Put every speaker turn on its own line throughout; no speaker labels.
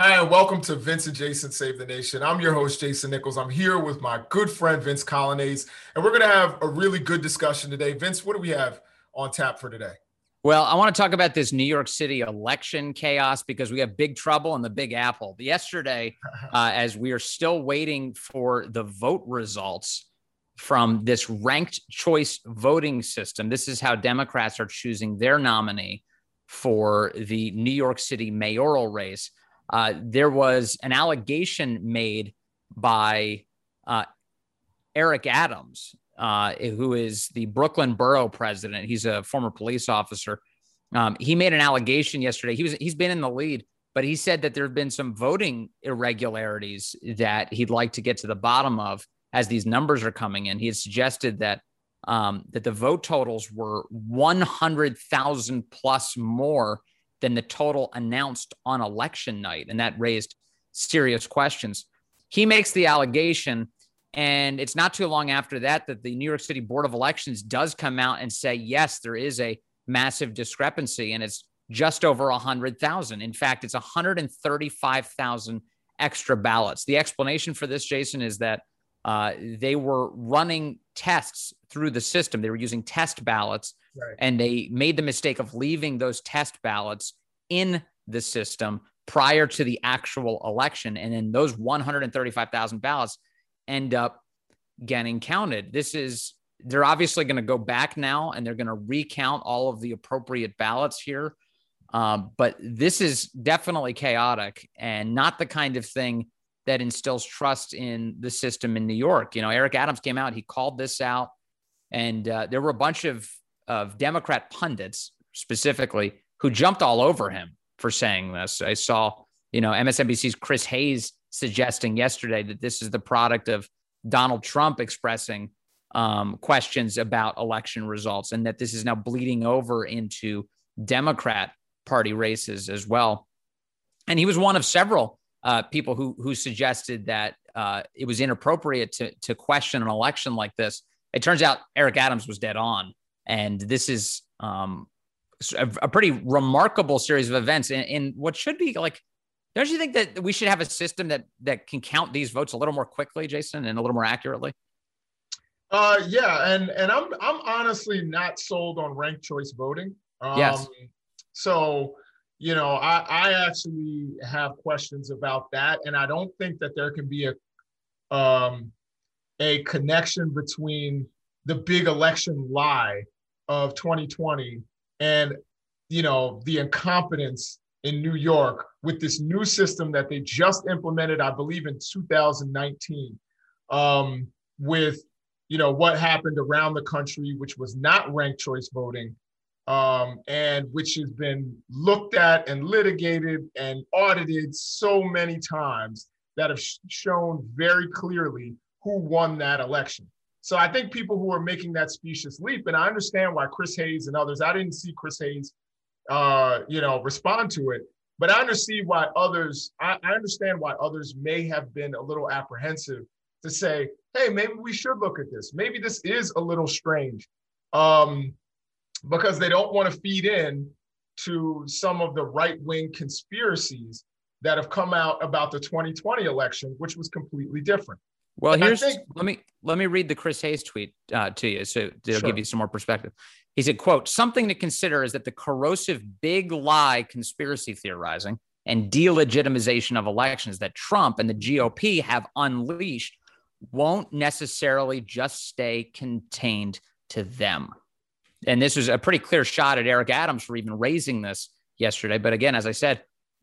Hi, and welcome to Vince and Jason Save the Nation. I'm your host, Jason Nichols. I'm here with my good friend, Vince Coglianese, and we're going to have a really good discussion today. Vince, what do we have on tap for today?
Well, I want to talk about this New York City election chaos because we have big trouble in the Big Apple. Yesterday, uh, as we are still waiting for the vote results from this ranked choice voting system, this is how Democrats are choosing their nominee for the New York City mayoral race uh, there was an allegation made by uh, Eric Adams, uh, who is the Brooklyn borough president. He's a former police officer. Um, he made an allegation yesterday. He was he's been in the lead, but he said that there have been some voting irregularities that he'd like to get to the bottom of as these numbers are coming in. He had suggested that um, that the vote totals were 100,000 plus more than the total announced on election night. And that raised serious questions. He makes the allegation, and it's not too long after that that the New York City Board of Elections does come out and say, yes, there is a massive discrepancy, and it's just over 100,000. In fact, it's 135,000 extra ballots. The explanation for this, Jason, is that uh, they were running tests through the system. They were using test ballots right. and they made the mistake of leaving those test ballots in the system prior to the actual election. And then those 135,000 ballots end up getting counted. This is, they're obviously going to go back now and they're going to recount all of the appropriate ballots here. Um, but this is definitely chaotic and not the kind of thing that instills trust in the system in New York. You know, Eric Adams came out, he called this out, and uh, there were a bunch of of Democrat pundits specifically who jumped all over him for saying this. I saw, you know, MSNBC's Chris Hayes suggesting yesterday that this is the product of Donald Trump expressing um, questions about election results and that this is now bleeding over into Democrat party races as well. And he was one of several uh, people who who suggested that uh, it was inappropriate to to question an election like this. It turns out Eric Adams was dead on. And this is um, a, a, pretty remarkable series of events in, in what should be like. Don't you think that we should have a system that that can count these votes a little more quickly, Jason, and a little more accurately?
Uh, yeah, and and I'm I'm honestly not sold on ranked choice voting.
Um, yes.
So you know, I I actually have questions about that, and I don't think that there can be a um a connection between the big election lie of 2020 and you know the incompetence in New York with this new system that they just implemented, I believe in 2019, um, with you know what happened around the country, which was not ranked choice voting, um, and which has been looked at and litigated and audited so many times that have sh- shown very clearly who won that election. So I think people who are making that specious leap, and I understand why Chris Hayes and others, I didn't see Chris Hayes, uh, you know, respond to it, but I understand why others, I, I understand why others may have been a little apprehensive to say, hey, maybe we should look at this. Maybe this is a little strange, um, because they don't want to feed in to some of the right wing conspiracies that have come out about the 2020 election, which was completely different.
Well, and here's think, let me let me read the Chris Hayes tweet uh, to you, so it'll sure. give you some more perspective. He said, "quote Something to consider is that the corrosive big lie conspiracy theorizing and delegitimization of elections that Trump and the GOP have unleashed won't necessarily just stay contained to them." And this was a pretty clear shot at Eric Adams for even raising this yesterday. But again, as I said,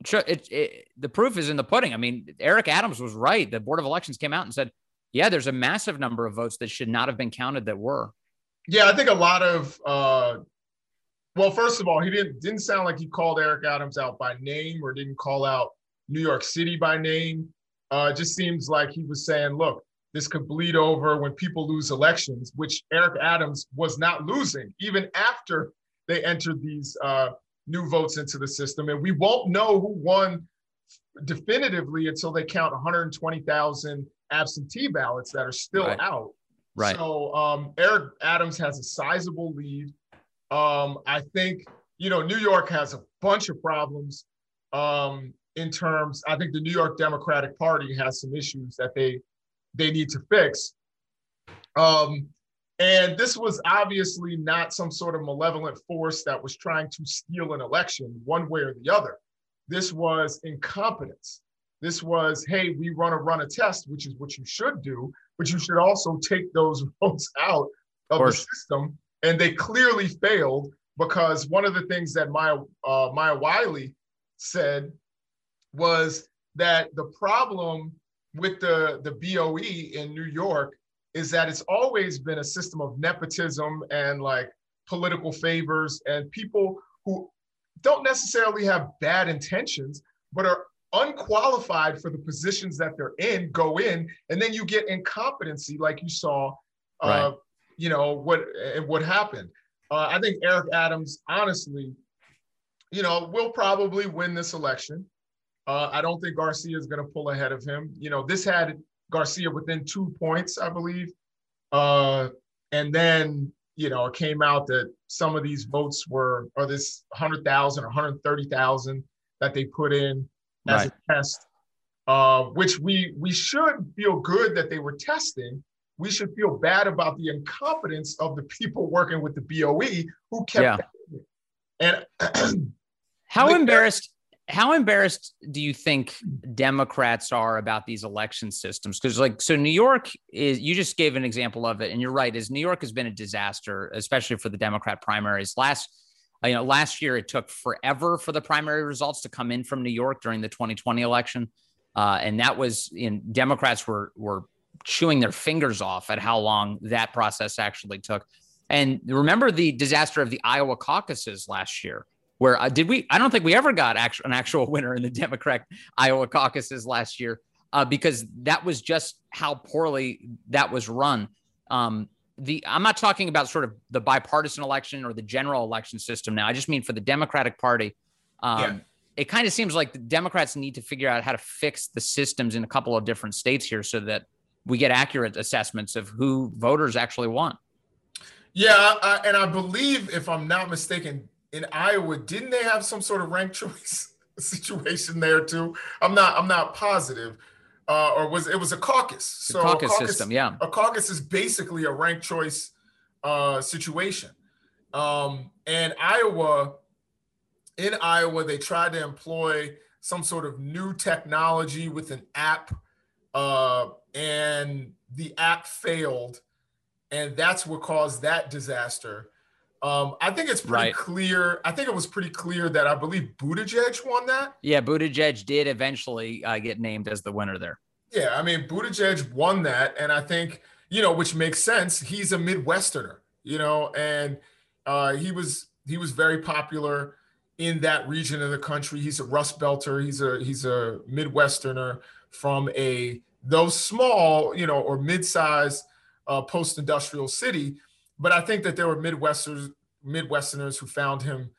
it, it, the proof is in the pudding. I mean, Eric Adams was right. The Board of Elections came out and said yeah, there's a massive number of votes that should not have been counted that were.
Yeah, I think a lot of uh well, first of all, he didn't didn't sound like he called Eric Adams out by name or didn't call out New York City by name. Uh, it just seems like he was saying, look, this could bleed over when people lose elections, which Eric Adams was not losing even after they entered these uh, new votes into the system. And we won't know who won definitively until they count 120,000 absentee ballots that are still
right.
out.
Right.
So um, Eric Adams has a sizable lead. Um, I think you know New York has a bunch of problems. Um, in terms, I think the New York Democratic Party has some issues that they they need to fix. Um, and this was obviously not some sort of malevolent force that was trying to steal an election one way or the other. This was incompetence. This was, hey, we run a run a test, which is what you should do, but you should also take those votes out of, of the system. And they clearly failed because one of the things that Maya uh, Maya Wiley said was that the problem with the the BOE in New York is that it's always been a system of nepotism and like political favors and people who don't necessarily have bad intentions but are unqualified for the positions that they're in go in and then you get incompetency like you saw uh, right. you know what and what happened. Uh, i think eric adams honestly you know will probably win this election. Uh, i don't think garcia is going to pull ahead of him. You know this had garcia within two points i believe. Uh, and then you know it came out that some of these votes were or this 100000 or 130000 that they put in as right. a test, uh, which we we should feel good that they were testing. We should feel bad about the incompetence of the people working with the BOE who kept. Yeah. And
how embarrassed? How embarrassed do you think Democrats are about these election systems? Because, like, so New York is, you just gave an example of it, and you're right, is New York has been a disaster, especially for the Democrat primaries. Last you know, last year it took forever for the primary results to come in from New York during the 2020 election, uh, and that was in Democrats were were chewing their fingers off at how long that process actually took. And remember the disaster of the Iowa caucuses last year, where uh, did we? I don't think we ever got actual, an actual winner in the Democrat Iowa caucuses last year uh, because that was just how poorly that was run. Um, the I'm not talking about sort of the bipartisan election or the general election system now. I just mean for the Democratic Party. Um, yeah. It kind of seems like the Democrats need to figure out how to fix the systems in a couple of different states here so that we get accurate assessments of who voters actually want.
Yeah, I, and I believe, if I'm not mistaken, in Iowa, didn't they have some sort of ranked choice situation there too? I'm not. I'm not positive uh, or was it was a caucus?
So caucus, caucus, system, yeah.
A caucus is basically a ranked choice uh, situation. Um, and Iowa, in Iowa, they tried to employ some sort of new technology with an app, uh, and the app failed, and that's what caused that disaster. Um, I think it's pretty right. clear. I think it was pretty clear that I believe Buttigieg won that.
Yeah, Buttigieg did eventually uh, get named as the winner there.
Yeah, I mean Buttigieg won that, and I think you know, which makes sense. He's a Midwesterner, you know, and uh, he was he was very popular in that region of the country. He's a Rust Belter. He's a he's a Midwesterner from a though small, you know, or mid-sized uh, post-industrial city but I think that there were Midwesterners, Midwesterners who found him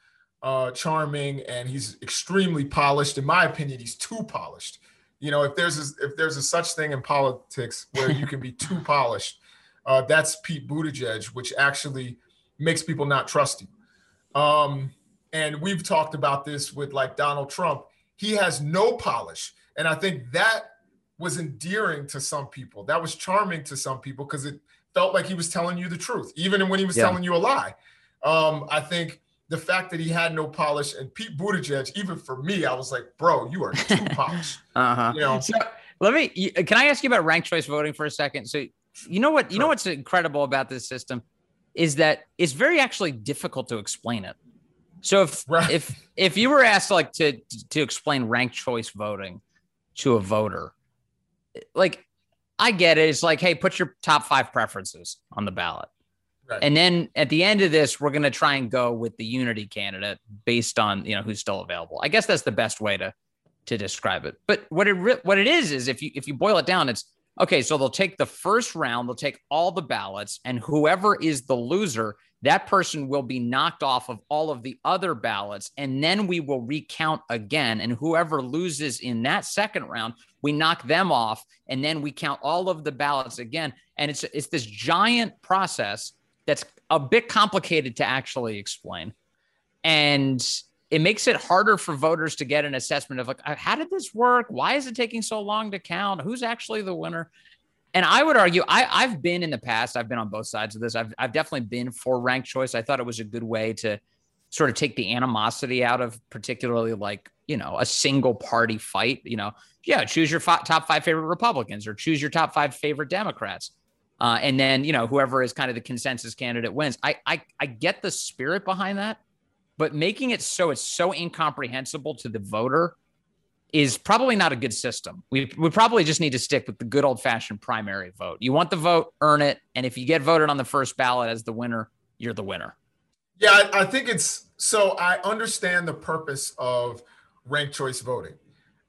uh, charming, and he's extremely polished. In my opinion, he's too polished. You know, if there's a, if there's a such thing in politics where you can be too polished, uh, that's Pete Buttigieg, which actually makes people not trust you. Um, and we've talked about this with like Donald Trump. He has no polish, and I think that was endearing to some people. That was charming to some people because it felt like he was telling you the truth, even when he was yeah. telling you a lie. Um, I think the fact that he had no polish and Pete Buttigieg, even for me, I was like, bro, you are too polished. uh-huh. You know.
So let me. Can I ask you about ranked choice voting for a second? So you know what? You know what's incredible about this system is that it's very actually difficult to explain it. So if right. if if you were asked like to to explain ranked choice voting to a voter, like I get it. It's like, hey, put your top five preferences on the ballot. Right. And then at the end of this, we're going to try and go with the unity candidate based on you know who's still available. I guess that's the best way to to describe it. But what it re- what it is is if you if you boil it down, it's okay. So they'll take the first round, they'll take all the ballots, and whoever is the loser that person will be knocked off of all of the other ballots. And then we will recount again. And whoever loses in that second round, we knock them off. And then we count all of the ballots again. And it's, it's this giant process that's a bit complicated to actually explain. And it makes it harder for voters to get an assessment of like uh, how did this work why is it taking so long to count who's actually the winner and i would argue I, i've been in the past i've been on both sides of this. I've, I've definitely been for ranked choice. I thought it was a good way to sort of take the animosity out of particularly like you know a single party fight you know. Yeah choose your f- top five favorite republicans or choose your top five favorite democrats. Uh, and then you know whoever is kind of the consensus candidate wins. I, I i get the spirit behind that but making it so it's so incomprehensible to the voter is probably not a good system. We, we probably just need to stick with the good old fashioned primary vote. You want the vote, earn it. And if you get voted on the first ballot as the winner, you're the winner.
Yeah, I, I think it's so I understand the purpose of ranked choice voting,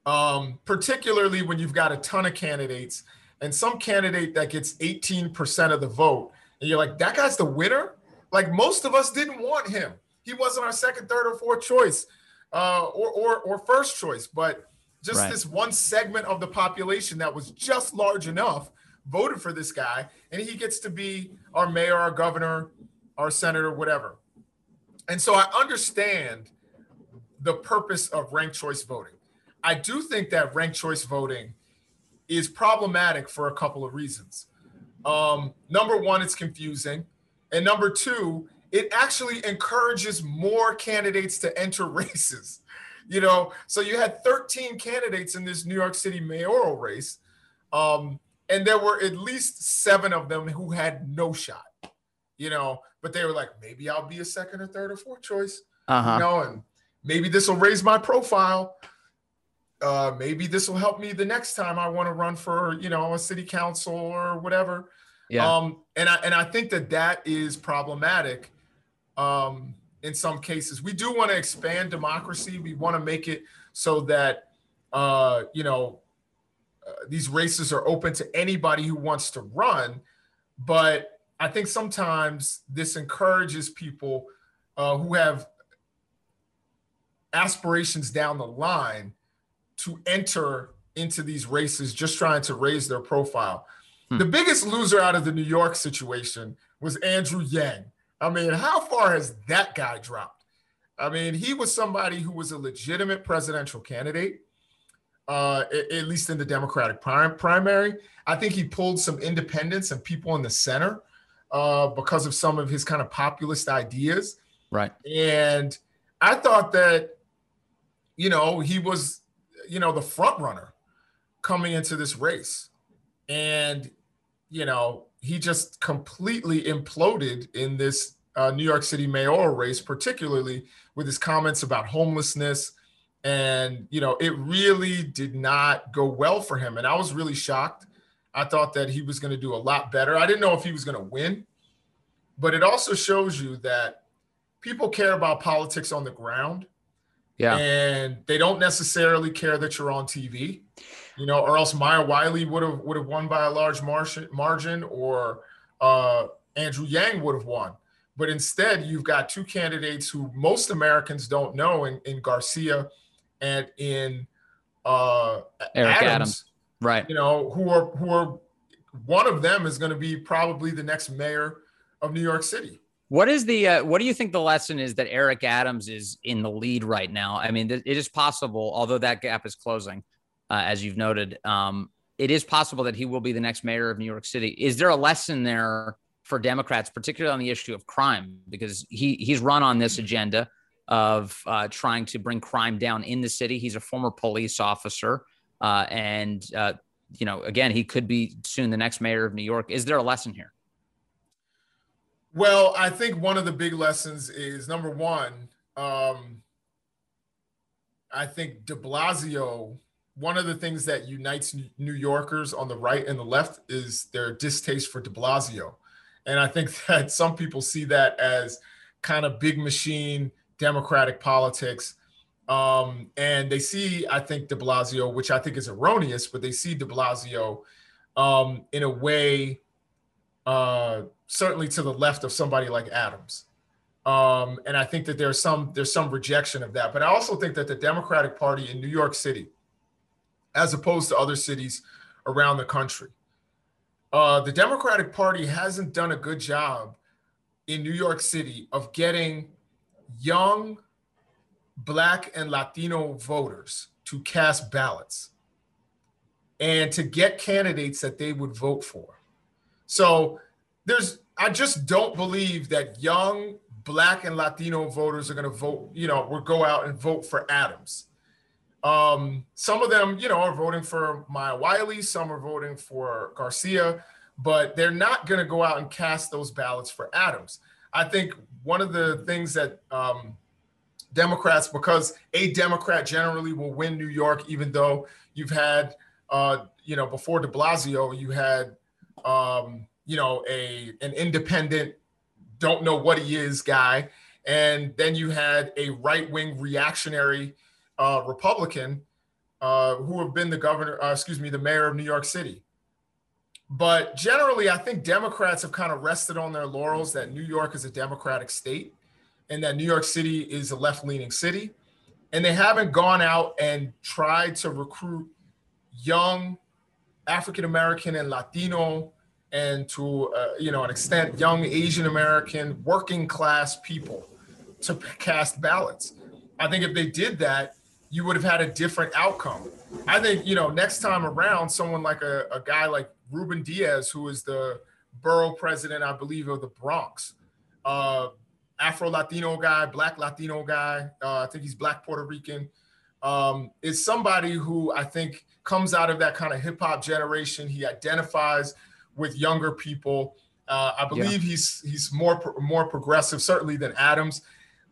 um, particularly when you've got a ton of candidates and some candidate that gets 18% of the vote. And you're like, that guy's the winner? Like most of us didn't want him he wasn't our second, third, or fourth choice, uh, or, or or first choice. But just right. this one segment of the population that was just large enough voted for this guy, and he gets to be our mayor, our governor, our senator, whatever. And so I understand the purpose of ranked choice voting. I do think that ranked choice voting is problematic for a couple of reasons. Um, number one, it's confusing. And number two, it actually encourages more candidates to enter races. You know, so you had 13 candidates in this New York City mayoral race, um, and there were at least seven of them who had no shot. You know, but they were like, maybe I'll be a second or third or fourth choice. Uh-huh. You know, and maybe this will raise my profile. Uh, maybe this will help me the next time I want to run for, you know, a city council or whatever. Yeah. Um, and I and I think that that is problematic um, in some cases. We do want to expand democracy. We want to make it so that uh, you know uh, these races are open to anybody who wants to run. But I think sometimes this encourages people uh, who have aspirations down the line to enter into these races just trying to raise their profile. Hmm. The biggest loser out of the New York situation was Andrew Yang. I mean, how far has that guy dropped? I mean, he was somebody who was a legitimate presidential candidate, uh, at, at, least in the Democratic prim- primary. I think he pulled some independents and people in the center uh, because of some of his kind of populist ideas.
Right.
And I thought that, you know, he was, you know, the front runner coming into this race. And, you know, he just completely imploded in this uh, New York City mayoral race, particularly with his comments about homelessness. And, you know, it really did not go well for him. And I was really shocked. I thought that he was going to do a lot better. I didn't know if he was going to win, but it also shows you that people care about politics on the ground. Yeah. And they don't necessarily care that you're on TV you know, or else Maya Wiley would have would have won by a large margin, margin or uh, Andrew Yang would have won. But instead, you've got two candidates who most Americans don't know in, in Garcia and in uh,
Eric Adams, Adams, right?
You know, who are who are one of them is going to be probably the next mayor of New York City.
What is the uh, what do you think the lesson is that Eric Adams is in the lead right now? I mean, it is possible, although that gap is closing uh, as you've noted. Um, it is possible that he will be the next mayor of New York City. Is there a lesson there for Democrats, particularly on the issue of crime? Because he he's run on this agenda of uh, trying to bring crime down in the city. He's a former police officer, uh, and uh, you know, again, he could be soon the next mayor of New York. Is there a lesson here?
Well, I think one of the big lessons is number one. Um, I think De Blasio one of the things that unites New Yorkers on the right and the left is their distaste for de Blasio. And I think that some people see that as kind of big machine democratic politics. Um, and they see, I think, de Blasio, which I think is erroneous, but they see de Blasio um, in a way, uh, certainly to the left of somebody like Adams. Um, and I think that there's some there's some rejection of that. But I also think that the Democratic Party in New York City, as opposed to other cities around the country. Uh, the Democratic Party hasn't done a good job in New York City of getting young, Black and Latino voters to cast ballots and to get candidates that they would vote for. So there's, I just don't believe that young Black and Latino voters are going to vote, you know, will go out and vote for Adams. Um, some of them, you know, are voting for Maya Wiley, some are voting for Garcia, but they're not going to go out and cast those ballots for Adams. I think one of the things that um, Democrats, because a Democrat generally will win New York, even though you've had, uh, you know, before De Blasio, you had, um, you know, a an independent, don't know what he is guy, and then you had a right wing reactionary uh, Republican uh, who have been the governor, uh, excuse me, the mayor of New York City. But generally, I think Democrats have kind of rested on their laurels that New York is a Democratic state and that New York City is a left leaning city. And they haven't gone out and tried to recruit young African American and Latino and to uh, you know an extent young Asian American working class people to cast ballots. I think if they did that, you would have had a different outcome. I think you know next time around, someone like a, a guy like Ruben Diaz, who is the borough president, I believe, of the Bronx. Uh, Afro Latino guy, Black Latino guy. Uh, I think he's Black Puerto Rican. Um, is somebody who I think comes out of that kind of hip hop generation. He identifies with younger people. Uh, I believe yeah. he's he's more more progressive, certainly than Adams.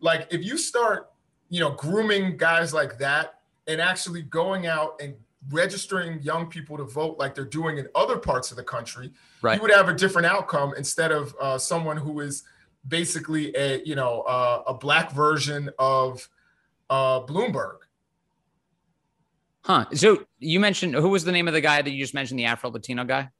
Like if you start, you know, grooming guys like that and actually going out and registering young people to vote like they're doing in other parts of the country, right. you would have a different outcome instead of uh, someone who is basically a you know uh, a black version of uh, Bloomberg.
Huh. So you mentioned who was the name of the guy that you just mentioned, the Afro Latino guy?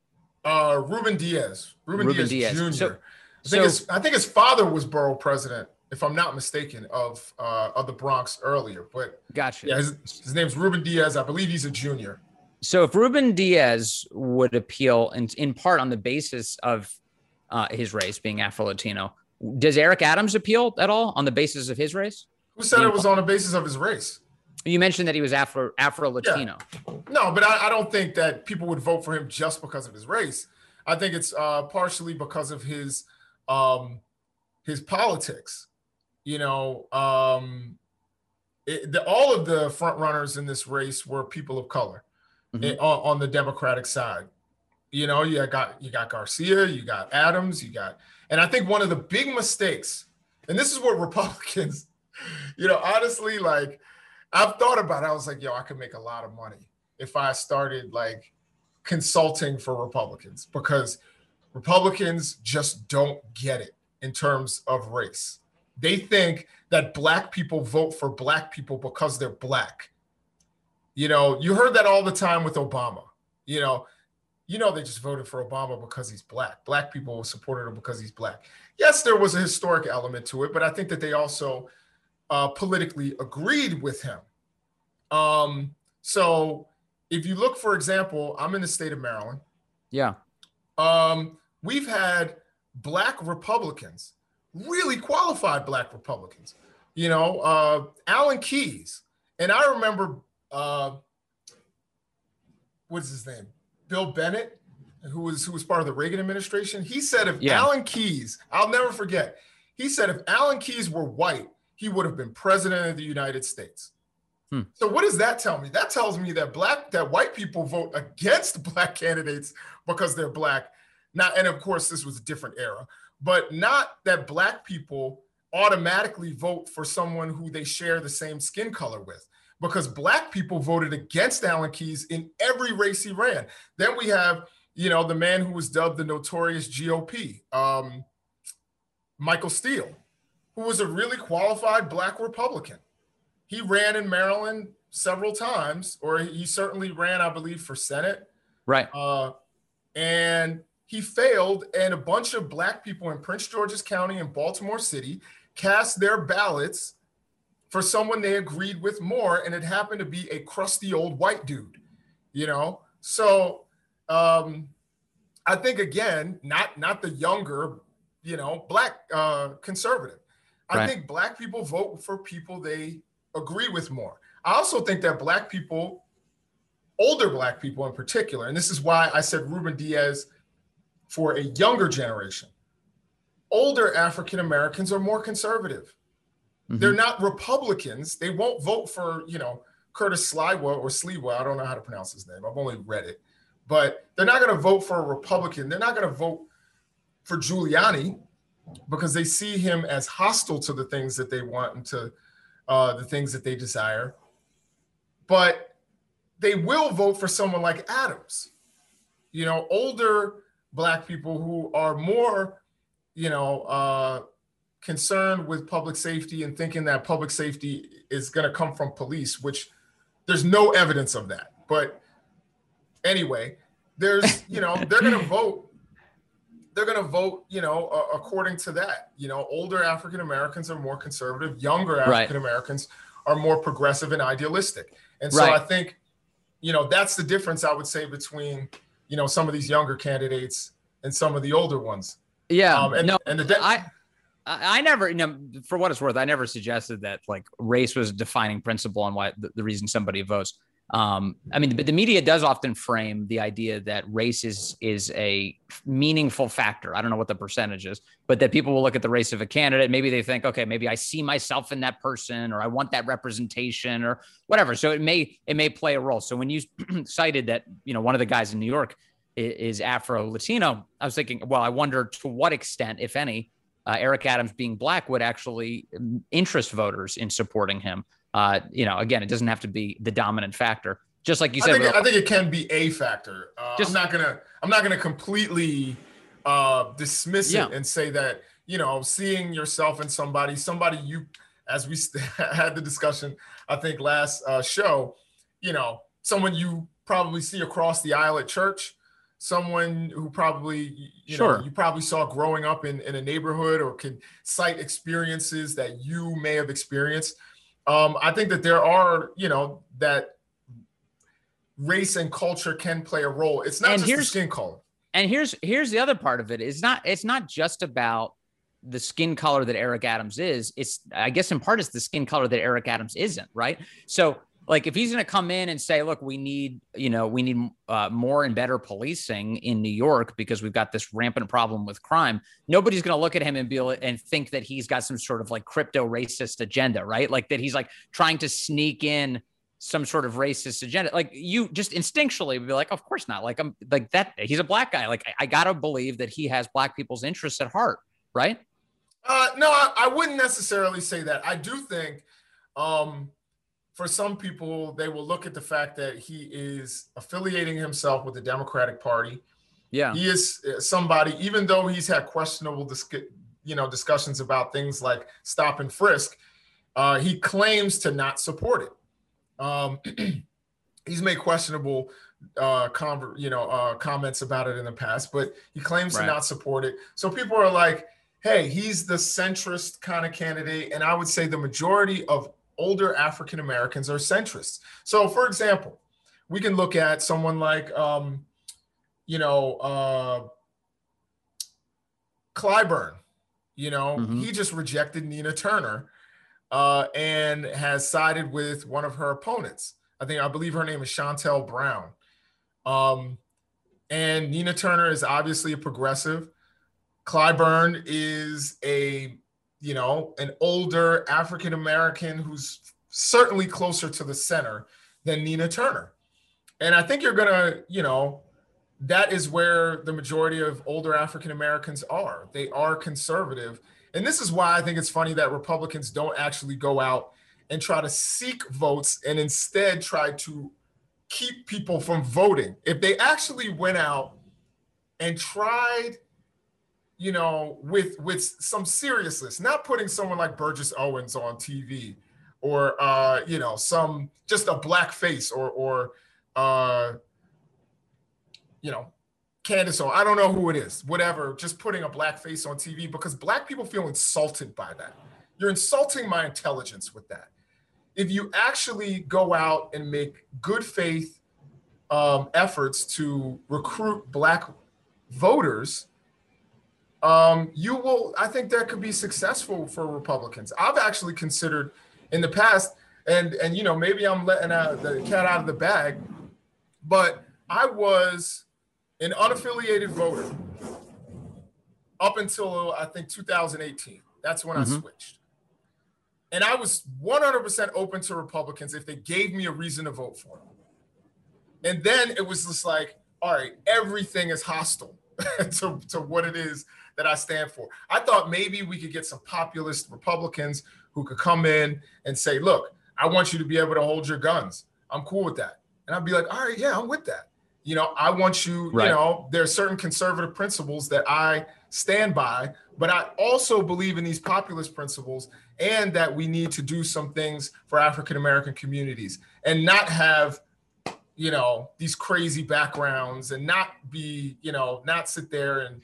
Uh, Ruben Diaz. Ruben, Ruben Diaz, Diaz, Jr. So, I think so, his I think his father was borough president, if I'm not mistaken, of uh, of the Bronx earlier. But
gotcha.
Yeah, his, his name's Ruben Diaz. I believe he's a junior.
So if Ruben Diaz would appeal in, in part on the basis of uh, his race being Afro Latino, does Eric Adams appeal at all on the basis of his race?
Who said it was on the basis of his race?
You mentioned that he was Afro Afro Latino.
Yeah. No, but I, I, don't think that people would vote for him just because of his race. I think it's uh, partially because of his um, his politics. You know, um, it, the, all of the front runners in this race were people of color mm-hmm. it, on, on the Democratic side. You know, you got you got Garcia, you got Adams, you got and I think one of the big mistakes, and this is what Republicans, you know, honestly, like I've thought about it. I was like, yo, I could make a lot of money if I started like consulting for Republicans because Republicans just don't get it in terms of race. They think that black people vote for black people because they're black. You know, you heard that all the time with Obama. You know, you know they just voted for Obama because he's black. Black people supported him because he's black. Yes, there was a historic element to it, but I think that they also uh, politically agreed with him. Um, so if you look, for example, I'm in the state of Maryland.
Yeah.
Um, we've had black Republicans, really qualified black Republicans. You know, uh, Alan Keyes, and I remember uh, what's his name? Bill Bennett, who was who was part of the Reagan administration, he said if yeah. Alan Keyes, I'll never forget, he said if Alan Keyes were white, he would have been president of the United States. Hmm. So what does that tell me? That tells me that black that white people vote against black candidates because they're black. Not and of course this was a different era, but not that black people automatically vote for someone who they share the same skin color with because black people voted against Alan Keyes in every race he ran. Then we have, you know, the man who was dubbed the notorious GOP, um, Michael Steele, who was a really qualified black Republican. He ran in Maryland several times, or he certainly ran, I believe, for Senate.
Right.
Uh, and he failed, and a bunch of black people in Prince George's County and Baltimore City cast their ballots for someone they agreed with more, and it happened to be a crusty old white dude, you know. So um, I think again, not not the younger, you know, black uh, conservative. I right. think black people vote for people they agree with more. I also think that black people, older black people in particular, and this is why I said Ruben Diaz for a younger generation, older African Americans are more conservative. Mm-hmm. They're not Republicans. They won't vote for, you know, Curtis Sliwa or Sliwa. I don't know how to pronounce his name. I've only read it. But they're not going to vote for a Republican. They're not going to vote for Giuliani because they see him as hostile to the things that they want and to uh, the things that they desire. But they will vote for someone like Adams. You know, older black people who are more, you know, uh, concerned with public safety and thinking that public safety is going to come from police, which there's no evidence of that. But anyway, there's, you know, they're going to vote. They're going to vote, you know, uh, according to that. You know, older African Americans are more conservative. Younger African Americans right. are more progressive and idealistic. And so right. I think, you know, that's the difference I would say between, you know, some of these younger candidates and some of the older ones.
Yeah. Um, and, no, and the de- I I never, you know, for what it's worth, I never suggested that like race was a defining principle on why the, the reason somebody votes. Um, I mean, but the media does often frame the idea that race is is a meaningful factor. I don't know what the percentage is, but that people will look at the race of a candidate. Maybe they think, okay, maybe I see myself in that person, or I want that representation, or whatever. So it may it may play a role. So when you cited that, you know, one of the guys in New York is, Afro Latino, I was thinking, well, I wonder to what extent, if any, uh, Eric Adams being black would actually um, interest voters in supporting him. Uh, you know, again, it doesn't have to be the dominant factor. Just like you said,
I think, it, I think it can be a factor. Uh, just, I'm not gonna, I'm not gonna completely uh, dismiss yeah. it and say that you know, seeing yourself in somebody, somebody you, as we had the discussion, I think last uh, show, you know, someone you probably see across the aisle at church someone who probably you sure. know you probably saw growing up in, in a neighborhood or can cite experiences that you may have experienced um, i think that there are you know that race and culture can play a role. It's not and just here's, skin color.
And here's here's the other part of it. It's not it's not just about the skin color that Eric Adams is, it's I guess in part it's the skin color that Eric Adams isn't, right? So like if he's going to come in and say look we need you know we need uh, more and better policing in new york because we've got this rampant problem with crime nobody's going to look at him and be and think that he's got some sort of like crypto racist agenda right? Like that he's like trying to sneak in some sort of racist agenda. Like you just instinctually would be like of course not. Like i'm like that he's a black guy. Like i, I gotta believe that he has black people's interests at heart right?
Uh no I, I wouldn't necessarily say that. I do think um for some people, they will look at the fact that he is affiliating himself with the Democratic Party.
Yeah,
he is uh, somebody, even though he's had questionable, dis- you know, discussions about things like stop and frisk. Uh, he claims to not support it. Um, he's made questionable, uh, com- you know, uh, comments about it in the past, but he claims right. to not support it. So people are like, "Hey, he's the centrist kind of candidate," and I would say the majority of older African Americans are centrists. So, for example, we can look at someone like, um, you know, uh, Clyburn. You know, mm-hmm. he just rejected Nina Turner uh, and has sided with one of her opponents. I think I believe her name is Shontel Brown. Um, and Nina Turner is obviously a progressive. Clyburn is a you know, an older African American who's certainly closer to the center than Nina Turner. And I think you're going to, you know, that is where the majority of older African Americans are. They are conservative. And this is why I think it's funny that Republicans don't actually go out and try to seek votes and instead try to keep people from voting. If they actually went out and tried you know, with with some seriousness, not putting someone like Burgess Owens on TV or uh, you know, some just a black face or or uh you know, Candace or I don't know who it is, whatever, just putting a black face on TV because black people feel insulted by that. You're insulting my intelligence with that. If you actually go out and make good faith um, efforts to recruit black voters, um, you will, I think that could be successful for Republicans. I've actually considered in the past and and you know maybe I'm letting out the cat out of the bag, but I was an unaffiliated voter up until I think 2018. That's when mm-hmm. I switched. And I was 100% open to Republicans if they gave me a reason to vote for them. And then it was just like, all right, everything is hostile to, to what it is that I stand for. I thought maybe we could get some populist Republicans who could come in and say, look, I want you to be able to hold your guns. I'm cool with that. And I'd be like, all right, yeah, I'm with that. You know, I want you, right. you know, there are certain conservative principles that I stand by, but I also believe in these populist principles and that we need to do some things for African American communities and not have you know these crazy backgrounds and not be you know not sit there and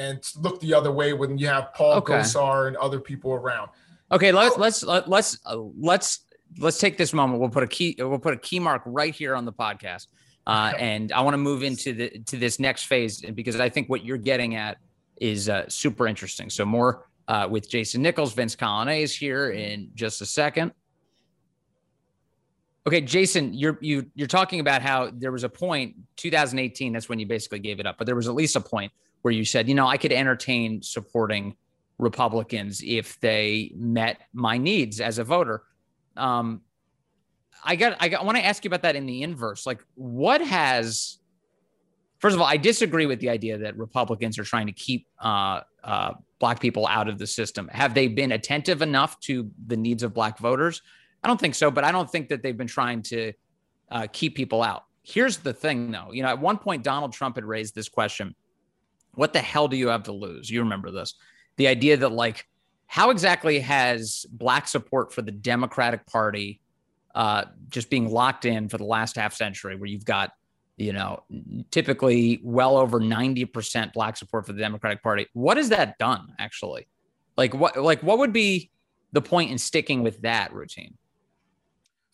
and look the other way when you have Paul okay. Gosar and other people around.
Okay, let's let's let's uh, let's let's take this moment. We'll put a key we'll put a key mark right here on the podcast. Uh, and I want to move into the to this next phase because I think what you're getting at is uh, super interesting. So more uh, with Jason Nichols, Vince Coglianese here in just a second. Okay, Jason, you're you you're talking about how there was a point 2018. That's when you basically gave it up, but there was at least a point where you said, you know, I could entertain supporting Republicans if they met my needs as a voter. Um, I got I got I want to ask you about that in the inverse. Like, what has first of all, I disagree with the idea that Republicans are trying to keep uh, uh, black people out of the system. Have they been attentive enough to the needs of black voters? I don't think so, but I don't think that they've been trying to uh, keep people out. Here's the thing, though. You know, at one point, Donald Trump had raised this question: "What the hell do you have to lose?" You remember this? The idea that like, how exactly has black support for the Democratic Party uh, just being locked in for the last half century, where you've got you know, typically well over 90% black support for the Democratic Party. What has that done actually? Like what like what would be the point in sticking with that routine?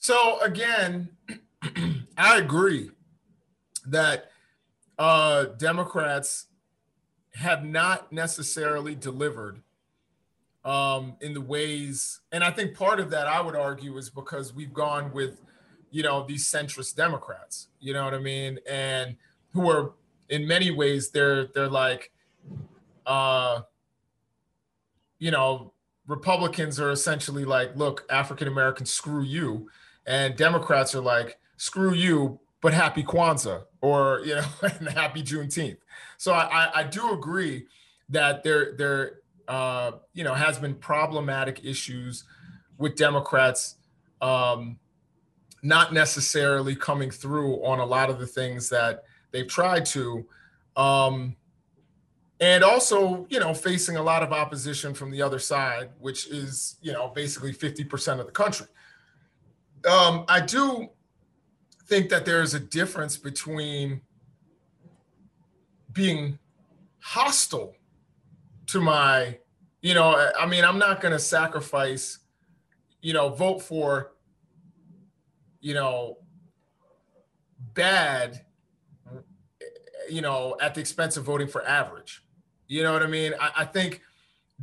So again, I agree that uh, Democrats have not necessarily delivered um, in the ways, and I think part of that I would argue is because we've gone with you know, these centrist Democrats, you know what I mean? And who are in many ways they're they're like uh you know, Republicans are essentially like, look, African Americans, screw you. And Democrats are like, screw you, but happy Kwanzaa or, you know, happy Juneteenth. So I, I do agree that there, there, uh, you know, has been problematic issues with Democrats um, not necessarily coming through on a lot of the things that they've tried to. Um, and also, you know, facing a lot of opposition from the other side, which is, you know, basically 50% of the country. Um, I do think that there is a difference between being hostile to my, you know, I mean, I'm not going to sacrifice, you know, vote for you know, bad, you know, at the expense of voting for average. You know what I mean? I, I think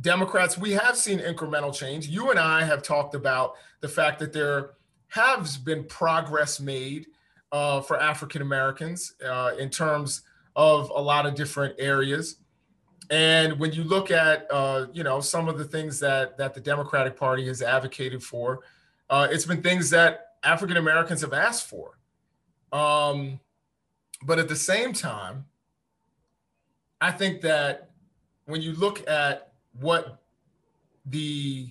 Democrats, we have seen incremental change. You and I have talked about the fact that there has been progress made uh, for African Americans uh, in terms of a lot of different areas. And when you look at, uh, you know, some of the things that that the Democratic Party has advocated for, uh, it's been things that African Americans have asked for. Um, but at the same time, I think that when you look at what the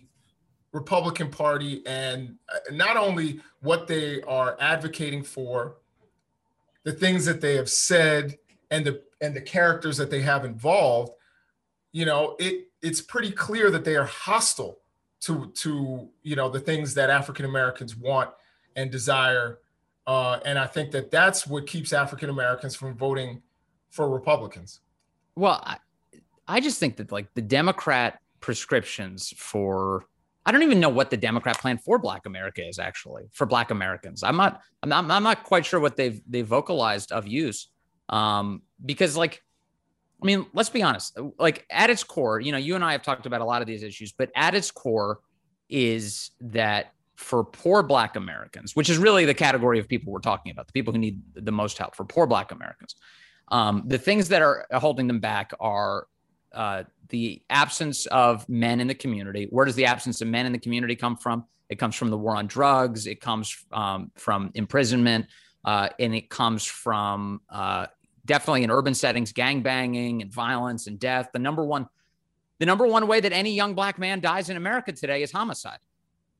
Republican Party and uh, not only what they are advocating for, the things that they have said and the and the characters that they have involved, you know, it it's pretty clear that they are hostile to to you know the things that African Americans want and desire. Uh, and I think that that's what keeps African Americans from voting for Republicans.
Well, I, I just think that like the Democrat prescriptions for I don't even know what the Democrat plan for Black America is actually for Black Americans. I'm not I'm not I'm not quite sure what they've they vocalized of use. Um, because like I mean, let's be honest, like at its core, you know, you and I have talked about a lot of these issues, but at its core is that for poor Black Americans, which is really the category of people we're talking about, the people who need the most help for poor Black Americans. Um, the things that are holding them back are uh, the absence of men in the community. Where does the absence of men in the community come from? It comes from the war on drugs. It comes um, from imprisonment, uh, and it comes from uh, definitely in urban settings, gang banging and violence and death. The number one, the number one way that any young black man dies in America today is homicide.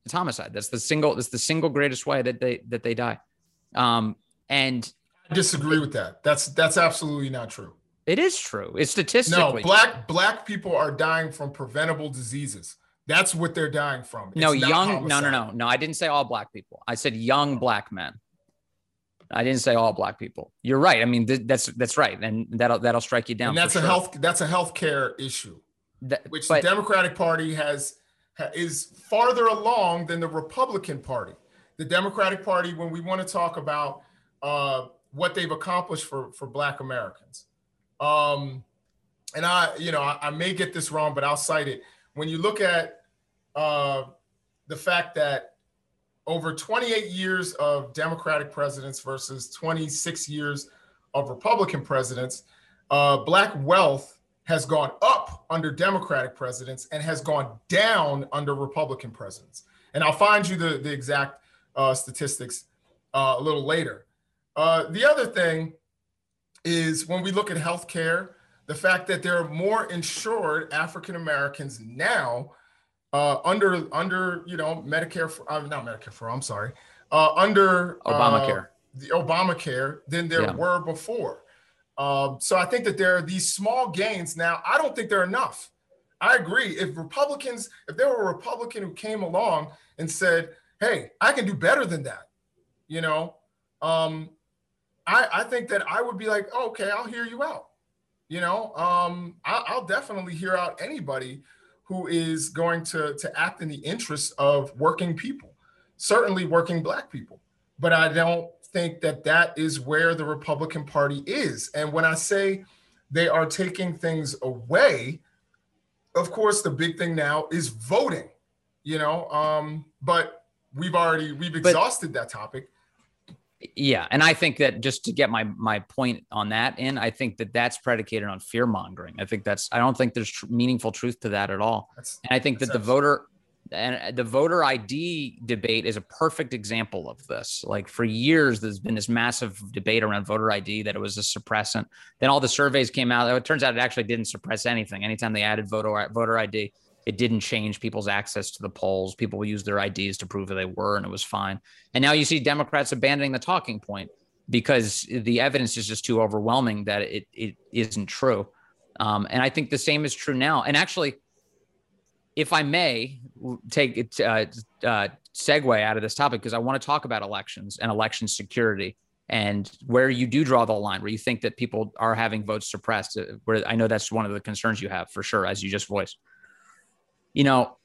It's homicide. That's the single. That's the single greatest way that they that they die. Um, and
I disagree with that. That's that's absolutely not true.
It is true. It's statistically.
No, black black people are dying from preventable diseases. That's what they're dying from.
It's no, young. Homicide. No, no, no, no. I didn't say all black people. I said young black men. I didn't say all black people. You're right. I mean, th- that's that's right, and that'll that'll strike you down.
And that's a
sure.
health that's a healthcare issue, that, which but, the Democratic Party has is farther along than the Republican Party. The Democratic Party, when we want to talk about uh, what they've accomplished for for Black Americans, um, and I, you know, I, I, may get this wrong, but I'll cite it. When you look at uh, the fact that over 28 years of Democratic presidents versus 26 years of Republican presidents, uh, Black wealth has gone up under Democratic presidents and has gone down under Republican presidents. And I'll find you the, the exact uh, statistics uh, a little later. Uh, the other thing is when we look at healthcare, the fact that there are more insured African Americans now uh, under under you know Medicare for uh, not Medicare for I'm sorry uh, under
Obamacare
the Obamacare than there yeah. were before. Um, so I think that there are these small gains now. I don't think they're enough. I agree. If Republicans, if there were a Republican who came along and said, "Hey, I can do better than that," you know, um, I, I think that I would be like, oh, okay, I'll hear you out. You know, um, I, I'll definitely hear out anybody who is going to, to act in the interests of working people, certainly working Black people. But I don't think that that is where the Republican Party is. And when I say they are taking things away, of course, the big thing now is voting, you know, um, but we've already, we've exhausted but, that topic.
Yeah, and I think that just to get my my point on that in, I think that that's predicated on fear mongering. I think that's I don't think there's tr- meaningful truth to that at all. That's, and I think that uh, the voter and the voter ID debate is a perfect example of this. Like for years, there's been this massive debate around voter ID that it was a suppressant. Then all the surveys came out. It turns out it actually didn't suppress anything. Anytime they added voter voter ID, it didn't change people's access to the polls. People used their IDs to prove who they were, and it was fine. And now you see Democrats abandoning the talking point because the evidence is just too overwhelming that it, it isn't true. Um, and I think the same is true now. And actually, if I may take it, uh, uh, segue out of this topic, because I want to talk about elections and election security and where you do draw the line, where you think that people are having votes suppressed, uh, where I know that's one of the concerns you have for sure, as you just voiced you know,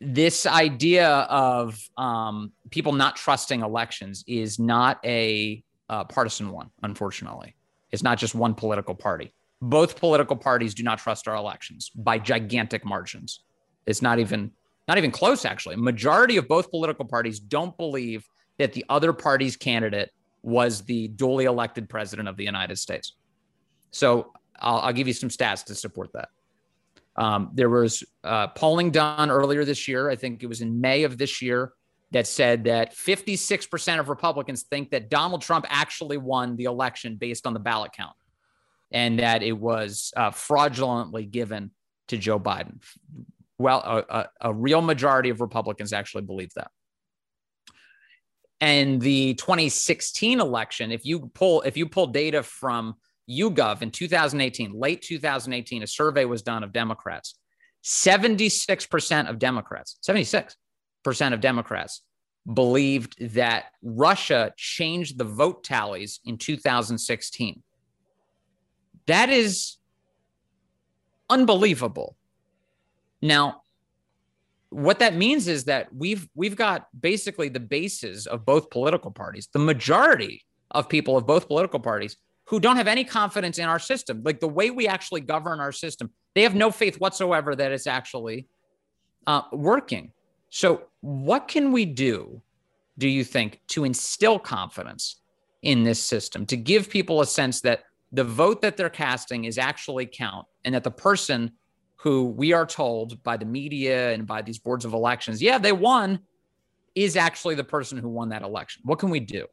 this idea of um, people not trusting elections is not a uh, partisan one, unfortunately. It's not just one political party. Both political parties do not trust our elections by gigantic margins. It's not even not even close, actually. Majority of both political parties don't believe that the other party's candidate was the duly elected president of the United States. So I'll, I'll give you some stats to support that. Um, there was uh, polling done earlier this year. I think it was in May of this year that said that 56% of Republicans think that Donald Trump actually won the election based on the ballot count and that it was uh, fraudulently given to Joe Biden. Well, a, a, a real majority of Republicans actually believe that. And the 2016 election, if you pull if you pull data from YouGov in 2018, late 2018, a survey was done of Democrats. 76% of Democrats, 76% of Democrats believed that Russia changed the vote tallies in 2016. That is unbelievable. Now, what that means is that we've we've got basically the bases of both political parties. The majority of people of both political parties who don't have any confidence in our system. Like the way we actually govern our system, they have no faith whatsoever that it's actually uh, working. So What can we do, do you think, to instill confidence in this system, to give people a sense that the vote that they're casting is actually count and that the person who we are told by the media and by these boards of elections, yeah, they won, is actually the person who won that election. What can we do?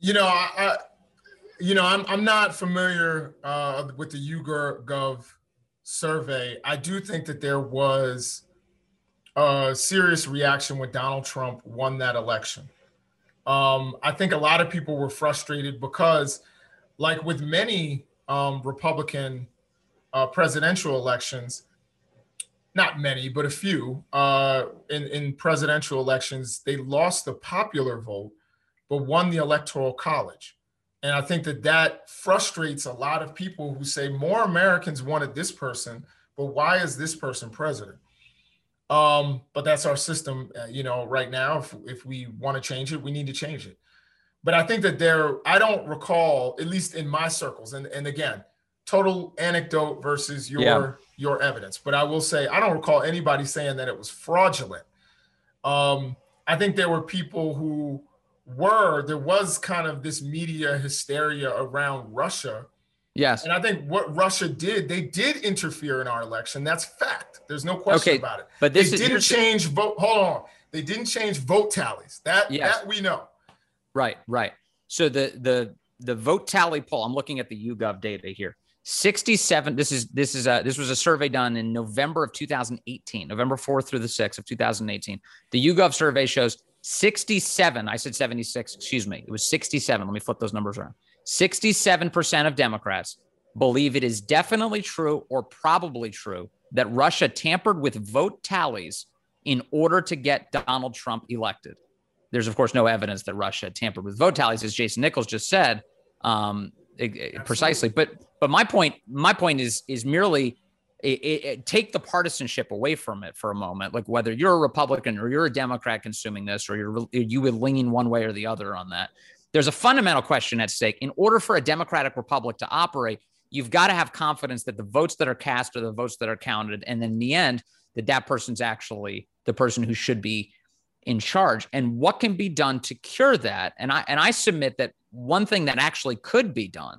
You know, I, I you know, I'm I'm not familiar uh, with the YouGov survey. I do think that there was a serious reaction when Donald Trump won that election. Um, I think a lot of people were frustrated because, like with many um, Republican uh, presidential elections, not many, but a few uh, in, in presidential elections, they lost the popular vote, but won the electoral college. And I think that that frustrates a lot of people who say more Americans wanted this person, but why is this person president? Um, but that's our system, uh, you know, right now. If, if we want to change it, we need to change it. But I think that there, I don't recall, at least in my circles, and, and again, total anecdote versus your yeah. your evidence. But I will say I don't recall anybody saying that it was fraudulent. Um, I think there were people who were there was kind of this media hysteria around Russia.
Yes.
And I think what Russia did, they did interfere in our election. That's fact. There's no question okay, about it. But this they didn't change vote. Hold on. They didn't change vote tallies. That yes. that we know.
Right, right. So the the the vote tally poll, I'm looking at the YouGov data here. 67 this is this is a this was a survey done in November of 2018 November 4th through the 6th of 2018 the YouGov survey shows 67 I said 76 excuse me it was 67 let me flip those numbers around 67% of Democrats believe it is definitely true or probably true that Russia tampered with vote tallies in order to get Donald Trump elected there's of course no evidence that Russia tampered with vote tallies as Jason Nichols just said um, precisely. But but my point my point is is merely it, it, take the partisanship away from it for a moment. Like whether you're a Republican or you're a Democrat consuming this, or you're you would lean one way or the other on that. There's a fundamental question at stake. In order for a democratic republic to operate, you've got to have confidence that the votes that are cast are the votes that are counted, and then in the end, that that person's actually the person who should be in charge. And what can be done to cure that? And I and I submit that one thing that actually could be done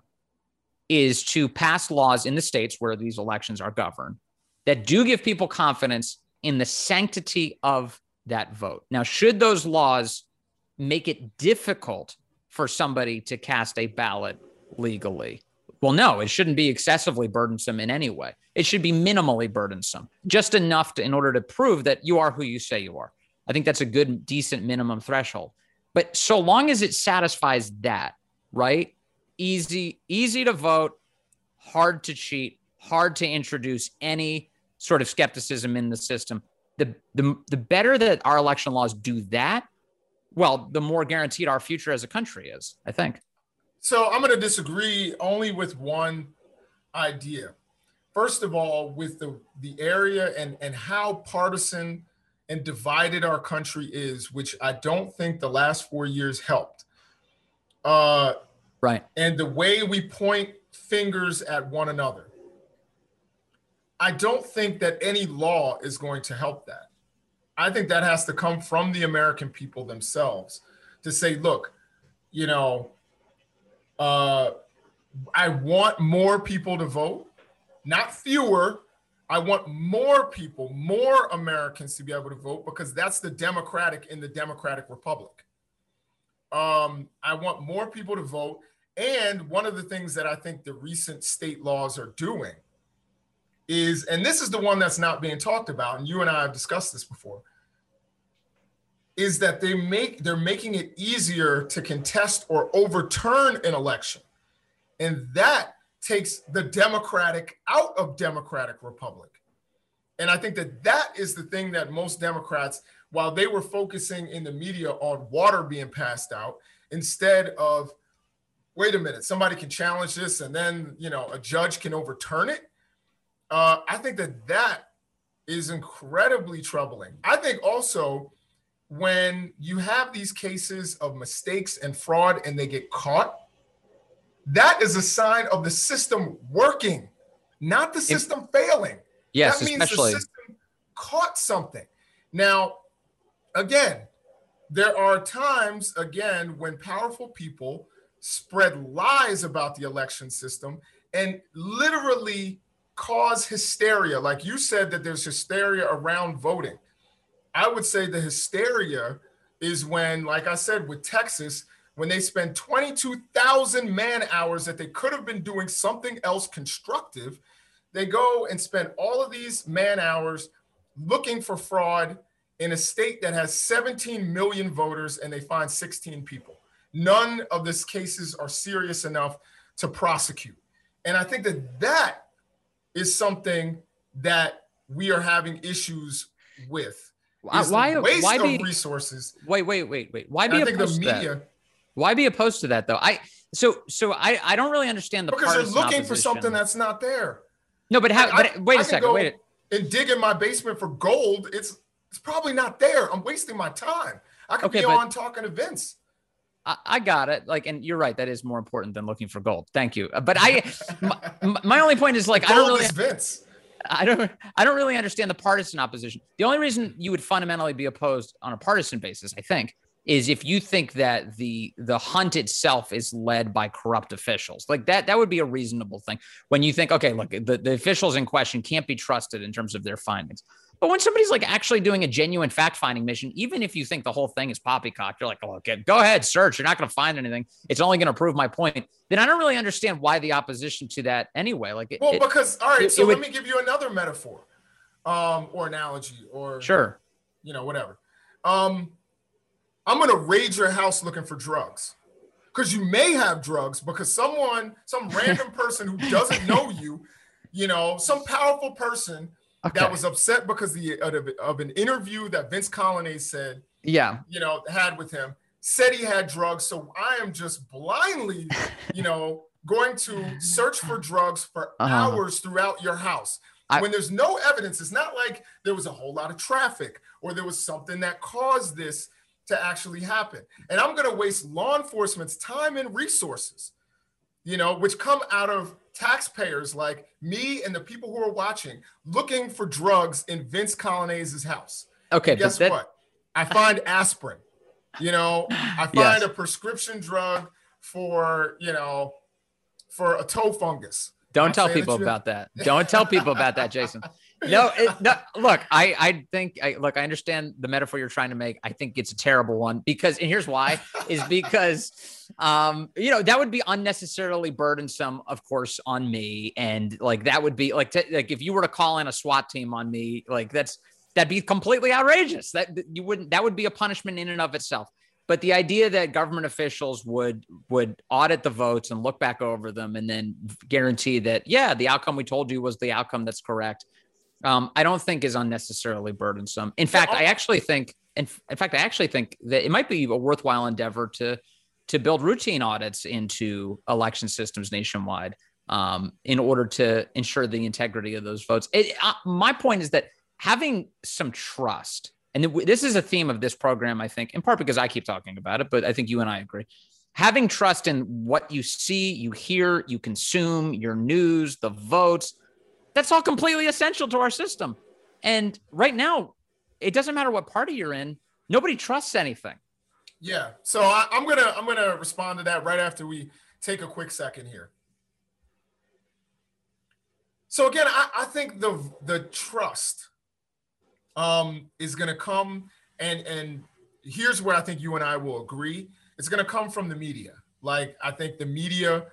is to pass laws in the states where these elections are governed that do give people confidence in the sanctity of that vote. Now, should those laws make it difficult for somebody to cast a ballot legally? Well, no, it shouldn't be excessively burdensome in any way. It should be minimally burdensome, just enough to, in order to prove that you are who you say you are. I think that's a good, decent minimum threshold. But so long as it satisfies that, right? Easy, easy to vote, hard to cheat, hard to introduce any sort of skepticism in the system. The, the, the better that our election laws do that, well, the more guaranteed our future as a country is, I think.
So I'm going to disagree only with one idea. First of all, with the, the area and, and how partisan and divided our country is, which I don't think the last four years helped. Uh,
right.
And the way we point fingers at one another. I don't think that any law is going to help that. I think that has to come from the American people themselves to say, look, you know, uh, I want more people to vote, not fewer, I want more people, more Americans to be able to vote because that's the democratic in the democratic republic. Um, I want more people to vote. And one of the things that I think the recent state laws are doing is, and this is the one that's not being talked about, and you and I have discussed this before, is that they make they're making it easier to contest or overturn an election. And that takes the democratic out of democratic republic. And I think that that is the thing that most Democrats, while they were focusing in the media on water being passed out, instead of, wait a minute, somebody can challenge this and then, you know, a judge can overturn it. Uh, I think that that is incredibly troubling. I think also when you have these cases of mistakes and fraud and they get caught, that is a sign of the system working, not the system if, failing.
Yes,
that means
especially.
the system caught something. Now, again, there are times, again, when powerful people spread lies about the election system and literally cause hysteria. Like you said, that there's hysteria around voting. I would say the hysteria is when, like I said, with Texas, when they spend 22,000 man hours that they could have been doing something else constructive, they go and spend all of these man hours looking for fraud in a state that has 17 million voters and they find 16 people. None of these cases are serious enough to prosecute. And I think that that is something that we are having issues with.
Why,
waste
why
of
be,
resources?
Wait, wait, wait, wait. Why be
I think
opposed
the
to
media
that? Why be opposed to that though? I so so I I don't really understand the
because they're looking for something that's not there.
no, but how?
I-
but wait
I
a
can
second. Wait.
and dig in my basement for gold. It's it's probably not there. I'm wasting my time. I could
Okay,
be on talking to Vince.
I, I got it. Like, and you're right. That is more important than looking for gold. Thank you. Uh, But I, my, my only point is like I don't really
Vince.
I don't I don't really understand the partisan opposition. The only reason you would fundamentally be opposed on a partisan basis, I think, is if you think that the the hunt itself is led by corrupt officials. Like that that would be a reasonable thing. When you think, okay, look, the, the officials in question can't be trusted in terms of their findings. But when somebody's like actually doing a genuine fact finding mission, even if you think the whole thing is poppycock, you're like, oh, okay, go ahead, search. You're not going to find anything. It's only going to prove my point. Then I don't really understand why the opposition to that anyway. Like, it,
Well,
it-
because all right,
it-
so
it would-
let me give you another metaphor, um, or analogy, or
sure,
you know, whatever. Um, I'm gonna raid your house looking for drugs. Because you may have drugs because someone, some random person who doesn't know you, you know, some powerful person
okay,
that was upset because the of, of an interview that Vince Coglianese said,
yeah,
you know, had with him, said he had drugs. So I am just blindly, you know, going to search for drugs for
Uh-huh.
hours throughout your house.
I-
when there's no evidence, it's not like there was a whole lot of traffic or there was something that caused this to actually happen. And I'm going to waste law enforcement's time and resources, you know, which come out of taxpayers like me and the people who are watching looking for drugs in Vince Coglianese's house.
okay.
And guess
that,
what? I find aspirin. You know, I find
Yes.
a prescription drug for, you know, for a toe fungus.
Don't
Not
tell
saying that
people about that. Don't tell people about that, Jason. No, it, no look, I, I think, I, look, I understand the metaphor you're trying to make. I think it's a terrible one because, and here's why, is because, um, you know, that would be unnecessarily burdensome, of course, on me, and like that would be like, t- like if you were to call in a SWAT team on me, like that's that'd be completely outrageous. That that you wouldn't, that would be a punishment in and of itself. But the idea that government officials would would audit the votes and look back over them and then guarantee that yeah, the outcome we told you was the outcome that's correct, um, I don't think is unnecessarily burdensome. In fact, I actually think, in, in fact, I actually think that it might be a worthwhile endeavor to to build routine audits into election systems nationwide um, in order to ensure the integrity of those votes. It, uh, my point is that having some trust, and this is a theme of this program, I think, in part because I keep talking about it, but I think you and I agree. Having trust in what you see, you hear, you consume, your news, the votes, that's all completely essential to our system. And right now, it doesn't matter what party you're in, nobody trusts anything.
Yeah. So I, I'm gonna I'm gonna respond to that right after we take a quick second here. So again, I, I think the the trust um, is gonna come and and here's where I think you and I will agree. It's gonna come from the media. Like I think the media,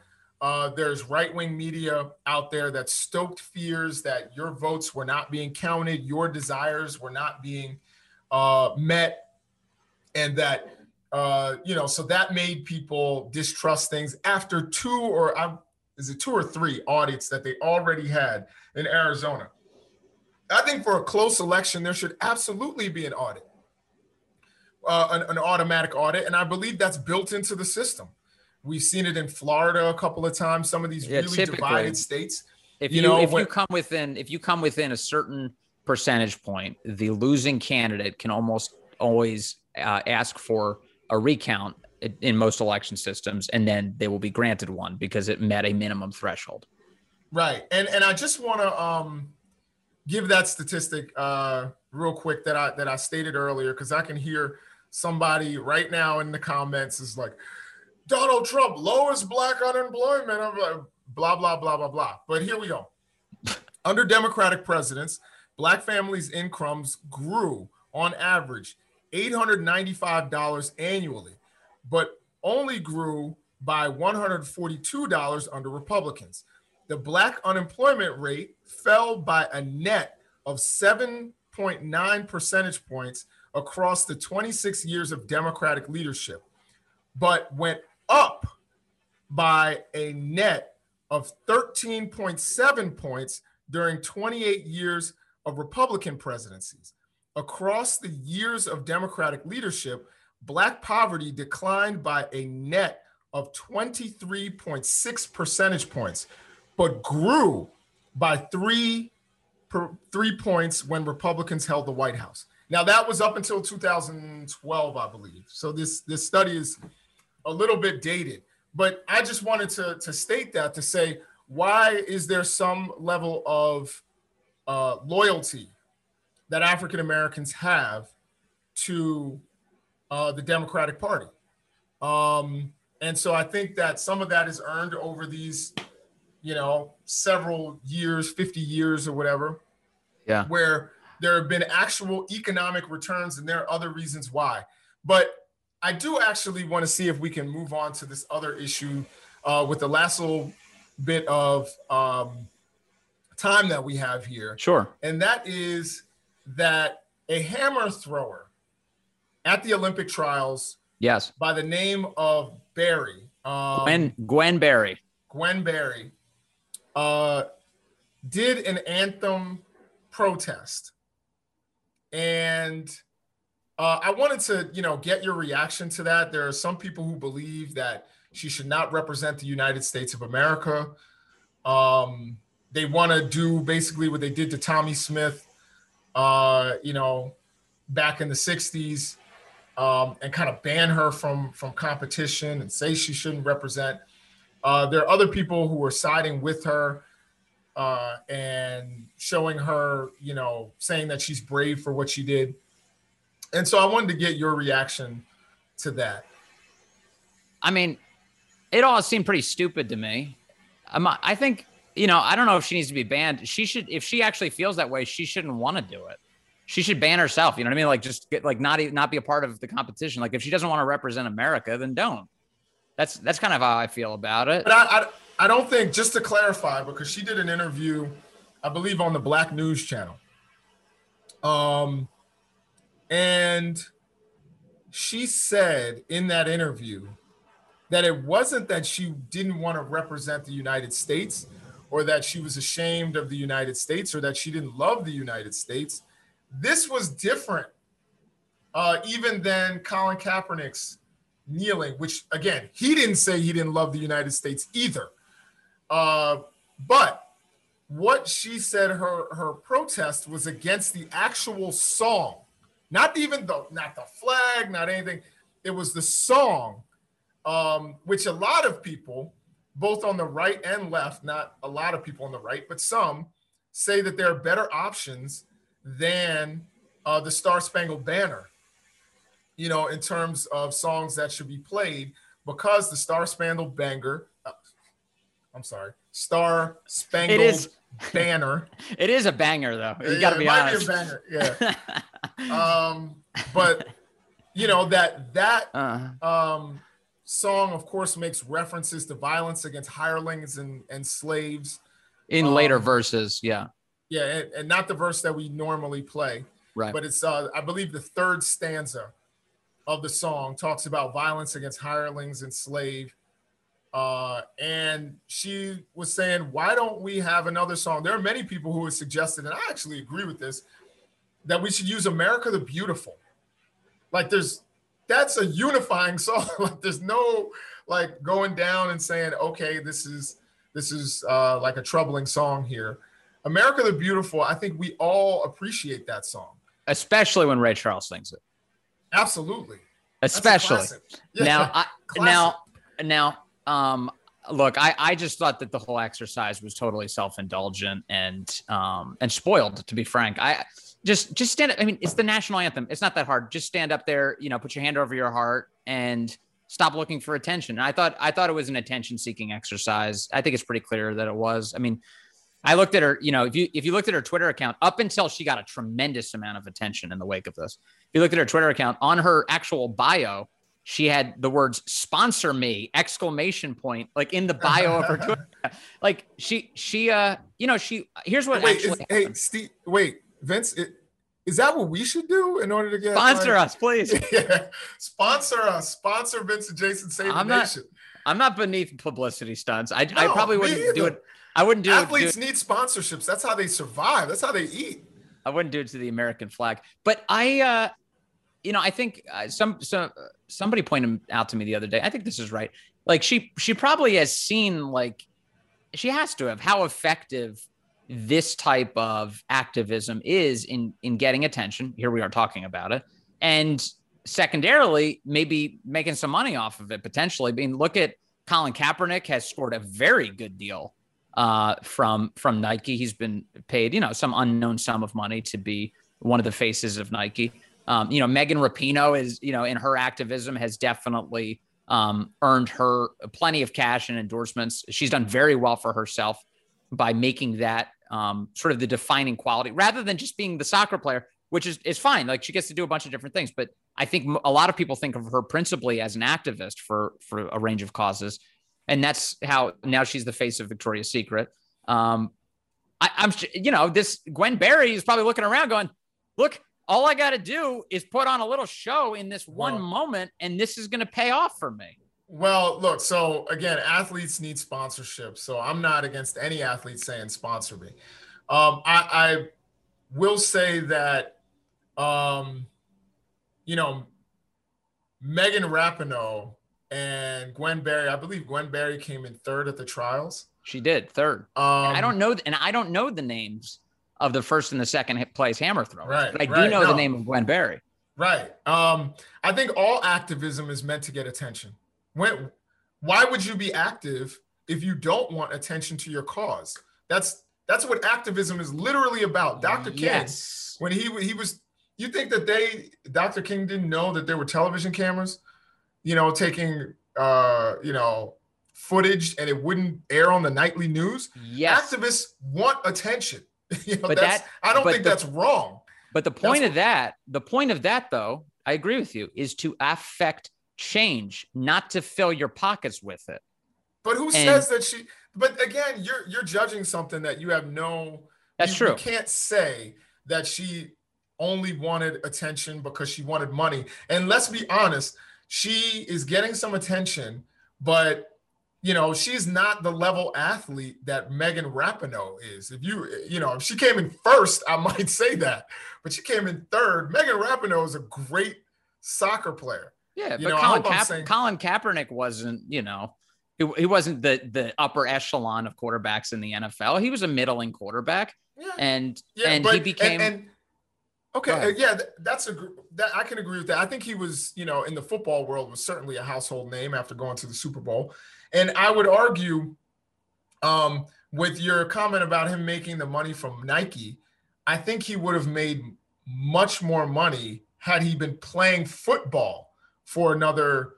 uh, there's right wing media out there that stoked fears that your votes were not being counted, your desires were not being uh, met, and that uh, you know, so that made people distrust things after two or um, is it two or three audits that they already had in Arizona. I think for a close election, there should absolutely be an audit, uh, an, an automatic audit, and I believe that's built into the system. We've seen it in Florida a couple of times. Some of these
Yeah,
really divided states.
If
You
you,
know,
if
when-
you come within if you come within a certain percentage point, the losing candidate can almost always uh, ask for a recount in- most election systems, and then they will be granted one because it met a minimum threshold.
Right. And and I just want to um give that statistic uh, real quick that I that I stated earlier because I can hear somebody right now in the comments is like, Donald Trump lowers black unemployment. I'm like, blah blah blah blah blah. But here we go. Under Democratic presidents, black families' incomes grew on average $895 annually, but only grew by $142 under Republicans. The black unemployment rate fell by a net of 7.9 percentage points across the 26 years of Democratic leadership, but went up by a net of 13.7 points during 28 years of Republican presidencies. Across the years of Democratic leadership, Black poverty declined by a net of 23.6 percentage points, but grew by three, three points when Republicans held the White House. Now that was up until 2012, I believe. So this this study is a little bit dated, but I just wanted to to state that to say why is there some level of uh, loyalty that African Americans have to uh, the Democratic Party. Um, and so I think that some of that is earned over these, you know, several years, 50 years or whatever.
Yeah.
Where there have been actual economic returns and there are other reasons why. But I do actually want to see if we can move on to this other issue uh, with the last little bit of um, time that we have here.
Sure.
And that is that a hammer thrower at the Olympic trials.
Yes.
By the name of Barry.
Um, Gwen, Gwen Berry.
Gwen Berry uh, did an anthem protest. And uh, I wanted to, you know, get your reaction to that. There are some people who believe that she should not represent the United States of America. Um, they want to do basically what they did to Tommie Smith, uh, you know, back in the '60s, um, and kind of ban her from from competition and say she shouldn't represent. Uh, there are other people who are siding with her uh, and showing her, you know, saying that she's brave for what she did. And so I wanted to get your reaction to that.
I mean, it all seemed pretty stupid to me. Um, I think you know, I don't know if she needs to be banned. She should, if she actually feels that way, she shouldn't want to do it. She should ban herself. You know what I mean? Like just get like not not be a part of the competition. Like if she doesn't want to represent America, then don't. That's that's kind of how I feel about it.
But I, I, I don't think just to clarify because she did an interview, I believe on the Black News Channel. Um, and she said in that interview that it wasn't that she didn't want to represent the United States or that she was ashamed of the United States or that she didn't love the United States. This was different, uh, even than Colin Kaepernick's kneeling, which again, he didn't say he didn't love the United States either. Uh, but what she said her her protest was against the actual song, not even the not the flag, not anything. It was the song um, which a lot of people, both on the right and left, not a lot of people on the right, but some say that there are better options than uh, the Star Spangled Banner, you know, in terms of songs that should be played because the Star Spangled Banger, uh, I'm sorry, Star Spangled it is, Banner.
It is a banger, though. You yeah, got to be honest. Be a banger,
yeah. um, but you know that that uh-huh. um, song, of course, makes references to violence against hirelings and, and slaves.
In um, later verses, yeah.
Yeah, and, and, not the verse that we normally play.
Right.
But it's, uh, I believe, the third stanza of the song talks about violence against hirelings and slave. Uh, and she was saying, why don't we have another song? There are many people who have suggested, and I actually agree with this, that we should use America the Beautiful. Like there's that's a unifying song. like there's no like going down and saying, okay, this is this is uh, like a troubling song here. America the Beautiful, I think we all appreciate that song.
Especially when Ray Charles sings it.
Absolutely.
Especially. Yeah. Now I, now now um look, I, I just thought that the whole exercise was totally self-indulgent and um and spoiled, to be frank. I just just stand up. I mean, it's the national anthem. It's not that hard. Just stand up there, you know, put your hand over your heart and stop looking for attention. And I thought I thought it was an attention-seeking exercise. I think it's pretty clear that it was. I mean, I looked at her, you know, if you if you looked at her Twitter account up until she got a tremendous amount of attention in the wake of this. If you looked at her Twitter account on her actual bio, she had the words sponsor me exclamation point like in the bio of her Twitter. Like she she uh you know she here's what
wait,
actually
is, hey Steve wait Vince it, is that what we should do in order to get
sponsor like, us please.
Yeah. Sponsor us. Sponsor Vince and Jason save I'm the
not,
nation.
I'm not beneath publicity stunts. I, no, I probably wouldn't do it. I wouldn't do
athletes
it,
do need sponsorships. That's how they survive. That's how they eat.
I wouldn't do it to the American flag. But I uh you know I think uh, some some somebody pointed out to me the other day. I think this is right. Like she she probably has seen like she has to have how effective this type of activism is in in getting attention. Here we are talking about it. And secondarily, maybe making some money off of it potentially. I mean, look at Colin Kaepernick has scored a very good deal uh, from from Nike. He's been paid, you know, some unknown sum of money to be one of the faces of Nike. Um, you know, Megan Rapinoe is, you know, in her activism has definitely um, earned her plenty of cash and endorsements. She's done very well for herself by making that um, sort of the defining quality rather than just being the soccer player, which is, is fine. Like she gets to do a bunch of different things. But I think a lot of people think of her principally as an activist for, for a range of causes. And that's how now she's the face of Victoria's Secret. Um, I, I'm, you know, this Gwen Berry is probably looking around going, look, all I got to do is put on a little show in this one moment, and this is going to pay off for me.
Well, look, so again, athletes need sponsorship. So I'm not against any athlete saying sponsor me. Um, I, I will say that, um, you know, Megan Rapinoe and Gwen Berry, I believe Gwen Berry came in third at the trials.
She did third. Um, I don't know, and I don't know the names of the first and the second place hammer throw.
Right.
But I
right,
do know no. the name of Gwen Berry.
Right. Um, I think all activism is meant to get attention. When, why would you be active if you don't want attention to your cause? That's that's what activism is literally about. Dr. King, yes. when he he was, you think that they, Dr. King didn't know that there were television cameras, you know, taking, uh, you know, footage and it wouldn't air on the nightly news.
Yes.
Activists want attention. you know, but that I don't think the, that's wrong.
But the point that's of that, the point of that though, I agree with you, is to affect change, not to fill your pockets with it.
But who and, says that she but again, you're you're judging something that you have no
That's
you,
true.
You can't say that she only wanted attention because she wanted money. And let's be honest, she is getting some attention, but you know, she's not the level athlete that Megan Rapinoe is. If you, you know, if she came in first, I might say that, but she came in third. Megan Rapinoe is a great soccer player.
Yeah, you but know, Colin, Ka- saying- Colin Kaepernick wasn't, you know, he, he wasn't the the upper echelon of quarterbacks in the NFL. He was a middling quarterback, yeah. and yeah, and but, he became. And, and,
okay, yeah, that's a that I can agree with that. I think he was, you know, in the football world was certainly a household name after going to the Super Bowl. And I would argue um, with your comment about him making the money from Nike, I think he would have made much more money had he been playing football for another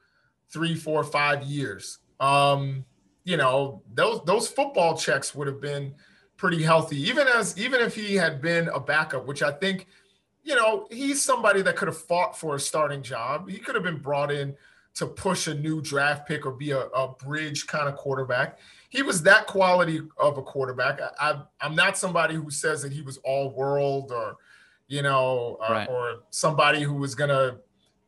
three, four, five years. Um, you know, those those football checks would have been pretty healthy, even as even if he had been a backup, which I think, you know, he's somebody that could have fought for a starting job. He could have been brought in to push a new draft pick or be a, a bridge kind of quarterback. He was that quality of a quarterback. I, I, am not somebody who says that he was all world or, you know, uh, right. or somebody who was going to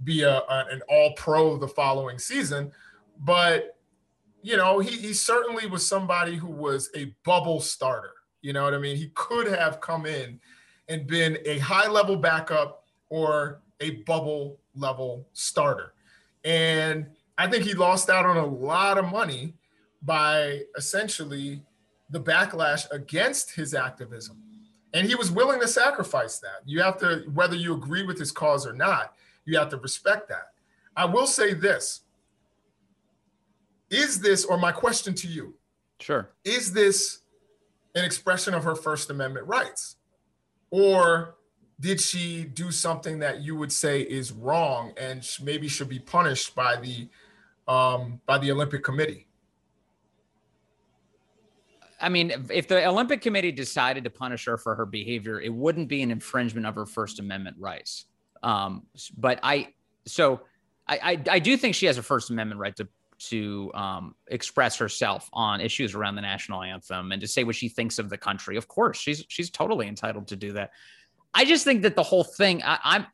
be a, a, an all pro the following season. But, you know, he, he certainly was somebody who was a bubble starter. You know what I mean? He could have come in and been a high level backup or a bubble level starter. And I think he lost out on a lot of money by essentially the backlash against his activism. And he was willing to sacrifice that. You have to, whether you agree with his cause or not, you have to respect that. I will say this is this, or my question to you,
sure,
is this an expression of her First Amendment rights? Or did she do something that you would say is wrong and maybe should be punished by the um, by the Olympic Committee?
I mean, if the Olympic Committee decided to punish her for her behavior, it wouldn't be an infringement of her First Amendment rights. Um, but I, so I, I, I, do think she has a First Amendment right to to um, express herself on issues around the national anthem and to say what she thinks of the country. Of course, she's she's totally entitled to do that. I just think that the whole thing, I, I'm,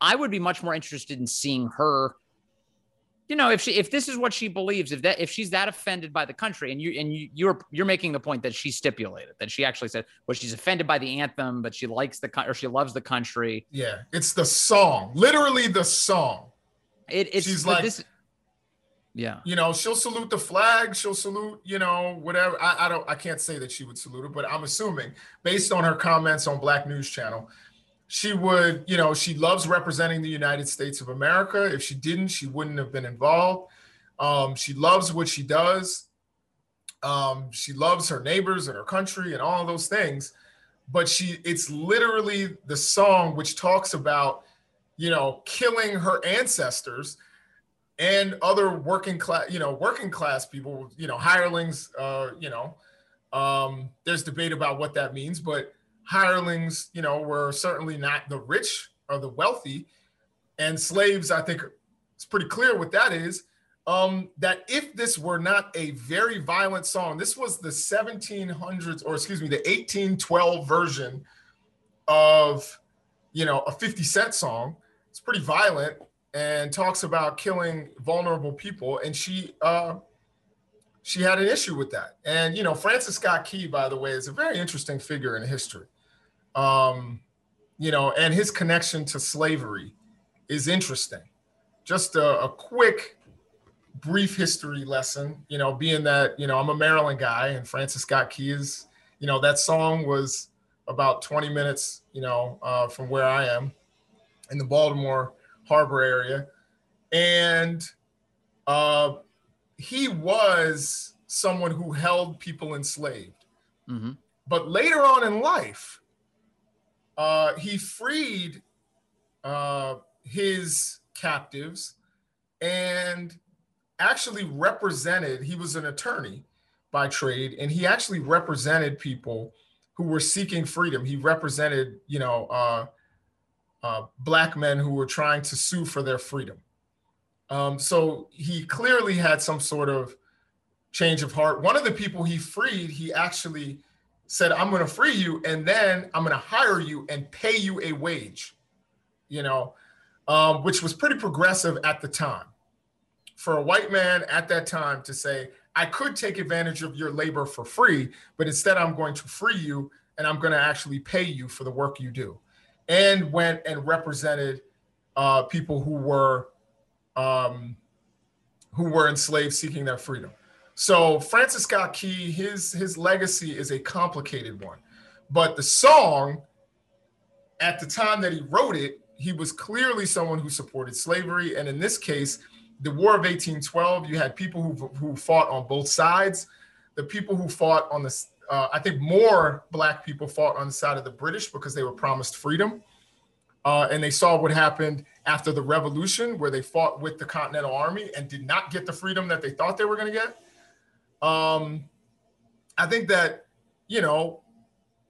I would be much more interested in seeing her. You know, if she if this is what she believes, if that if she's that offended by the country, and you and you you're you're making the point that she stipulated that she actually said, well, she's offended by the anthem, but she likes the or she loves the country.
Yeah, it's the song, literally the song.
It, it's she's like this, yeah.
You know, she'll salute the flag. She'll salute, you know, whatever. I, I don't, I can't say that she would salute it, but I'm assuming based on her comments on Black News Channel, she would, you know, she loves representing the United States of America. If she didn't, she wouldn't have been involved. Um, she loves what she does. Um, she loves her neighbors and her country and all those things. But she, it's literally the song which talks about, you know, killing her ancestors and other working class, you know, working class people, you know, hirelings, uh, you know, um, there's debate about what that means, but hirelings, you know, were certainly not the rich or the wealthy. And slaves, I think it's pretty clear what that is. Um, that if this were not a very violent song, this was the 1700s, or excuse me, the 1812 version of, you know, a 50 Cent song. It's pretty violent and talks about killing vulnerable people, and she uh, she had an issue with that. And you know, Francis Scott Key, by the way, is a very interesting figure in history. Um, you know, and his connection to slavery is interesting. Just a, a quick, brief history lesson. You know, being that you know I'm a Maryland guy, and Francis Scott Key is, you know, that song was about 20 minutes, you know, uh, from where I am in the Baltimore Harbor area, and uh, he was someone who held people enslaved. Mm-hmm. But later on in life, uh, he freed uh, his captives and actually represented, he was an attorney by trade, and he actually represented people who were seeking freedom. He represented, you know, uh, uh, black men who were trying to sue for their freedom. Um, so he clearly had some sort of change of heart. One of the people he freed, he actually said, I'm going to free you and then I'm going to hire you and pay you a wage, you know, um, which was pretty progressive at the time. For a white man at that time to say, I could take advantage of your labor for free, but instead I'm going to free you and I'm going to actually pay you for the work you do and went and represented uh, people who were um, who were enslaved seeking their freedom. So Francis Scott Key, his his legacy is a complicated one, but the song at the time that he wrote it, he was clearly someone who supported slavery, and in this case, the War of 1812. You had people who who fought on both sides. The people who fought on the uh, I think more black people fought on the side of the British because they were promised freedom. Uh, and they saw what happened after the revolution, where they fought with the Continental Army and did not get the freedom that they thought they were going to get. Um, I think that, you know,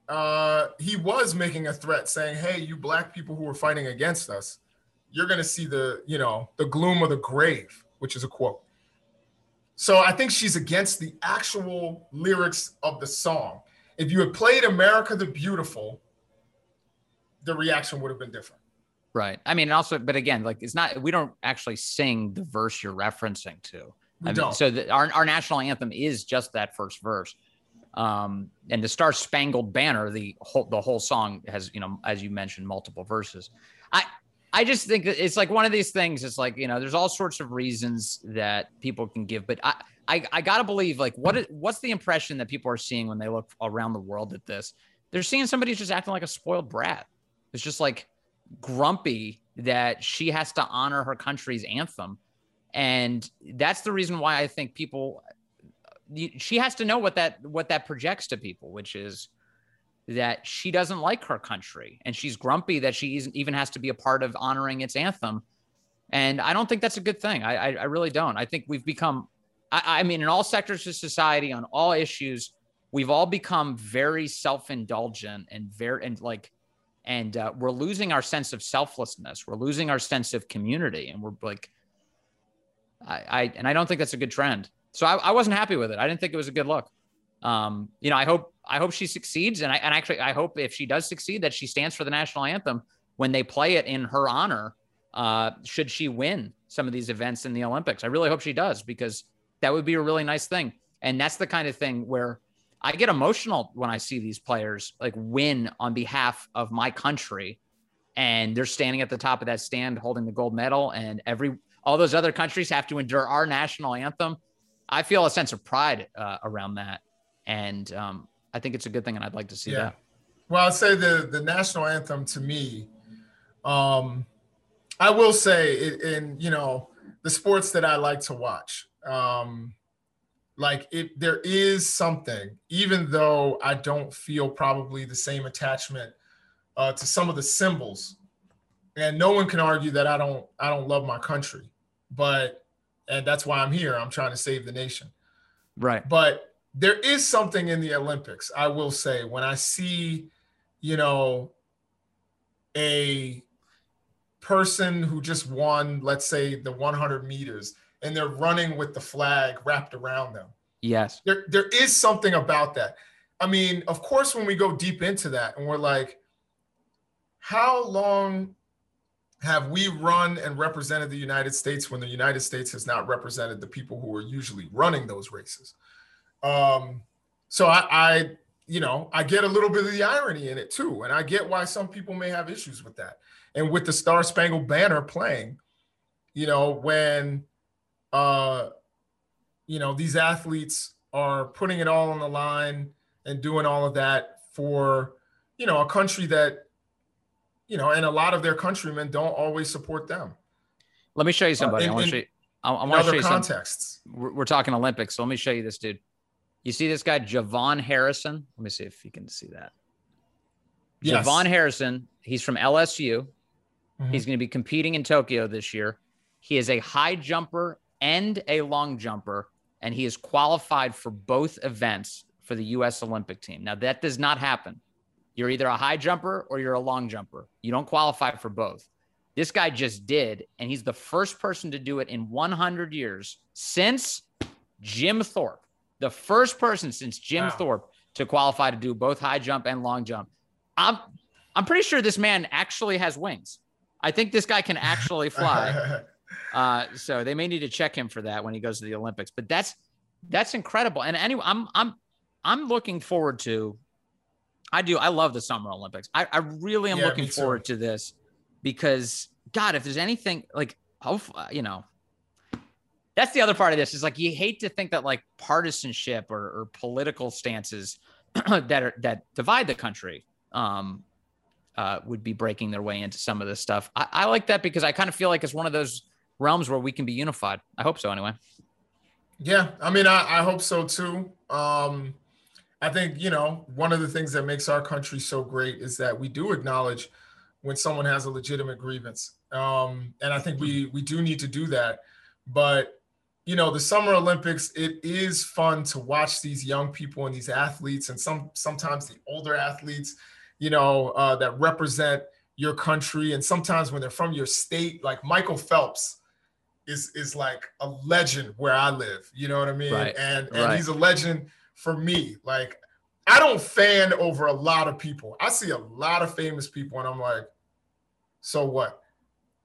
uh, he was making a threat saying, hey, you black people who are fighting against us, you're going to see the, you know, the gloom of the grave, which is a quote. So I think she's against the actual lyrics of the song. If you had played America the Beautiful, the reaction would have been different.
Right. I mean, also, but again, like it's not, we don't actually sing the verse you're referencing to. I. Mean, so the, our, our national anthem is just that first verse. Um, and the Star Spangled Banner, the whole, the whole song has, you know, as you mentioned, multiple verses. I, I just think that it's like one of these things. It's like you know, there's all sorts of reasons that people can give, but I I, I gotta believe like what is, what's the impression that people are seeing when they look around the world at this? They're seeing somebody who's just acting like a spoiled brat. It's just like grumpy that she has to honor her country's anthem And that's the reason why I think people she has to know what that what that projects to people, which is that she doesn't like her country and she's grumpy that she even has to be a part of honoring its anthem. And I don't think that's a good thing. I, I, I really don't. I think we've become, I, I mean, in all sectors of society, on all issues, we've all become very self-indulgent and very and like and uh, we're losing our sense of selflessness we're losing our sense of community and we're like I, I and i don't think that's a good trend. So I, I wasn't happy with it. I didn't think it was a good look. Um you know i hope i hope she succeeds. And i and actually i hope if she does succeed that she stands for the national anthem when they play it in her honor uh should she win some of these events in the olympics. I really hope she does because that would be a really nice thing. And that's the kind of thing where I get emotional when I see these players like win on behalf of my country. And they're standing at the top of that stand holding the gold medal. And every all those other countries have to endure our national anthem. I feel a sense of pride uh, around that. And um, I think it's a good thing and I'd like to see yeah. that.
Well, I'd say the the national anthem to me, um, I will say in you know the sports that I like to watch. Um, like it there is something even though i don't feel probably the same attachment uh, to some of the symbols and no one can argue that i don't i don't love my country but and that's why i'm here i'm trying to save the nation
right
but there is something in the olympics i will say when i see you know a person who just won let's say the 100 meters and they're running with the flag wrapped around them.
Yes.
There, there is something about that. I mean, of course, when we go deep into that and we're like, how long have we run and represented the United States when the United States has not represented the people who are usually running those races? Um, so I, I, you know, I get a little bit of the irony in it too. And I get why some people may have issues with that. And with the Star Spangled Banner playing, you know, when uh, you know, these athletes are putting it all on the line and doing all of that for, you know, a country that, you know, and a lot of their countrymen don't always support them.
Let me show you somebody. Uh, in, I want to show you. I, I want to show you
contexts.
Some, we're, we're talking Olympics, so let me show you this dude. You see this guy, JuVaughn Harrison? Let me see if you can see that. Yes. JuVaughn Harrison, he's from LSU. Mm-hmm. He's going to be competing in Tokyo this year. He is a high jumper and a long jumper, and he is qualified for both events for the U.S. Olympic team. Now, that does not happen. You're either a high jumper or you're a long jumper. You don't qualify for both. This guy just did, and he's the first person to do it in 100 years since Jim Thorpe, the first person since Jim wow. Thorpe to qualify to do both high jump and long jump. I'm I'm pretty sure this man actually has wings. I think this guy can actually fly. Uh, so they may need to check him for that when he goes to the Olympics. But that's that's incredible. And anyway, I'm I'm I'm looking forward to. I do. I love the Summer Olympics. I, I really am yeah, looking forward to this because God, if there's anything like, you know, that's the other part of this is like you hate to think that like partisanship or, or political stances that are that divide the country um, uh, would be breaking their way into some of this stuff. I, I like that because I kind of feel like it's one of those realms where we can be unified. I hope so, anyway.
Yeah, I mean, I, I hope so too. Um, I think you know one of the things that makes our country so great is that we do acknowledge when someone has a legitimate grievance, um, and I think we we do need to do that. But you know, the Summer Olympics, it is fun to watch these young people and these athletes, and some sometimes the older athletes, you know, uh, that represent your country, and sometimes when they're from your state, like Michael Phelps is is like a legend where I live. You know what I mean? Right. And and right. he's a legend for me. Like I don't fan over a lot of people. I see a lot of famous people, and I'm like, so what?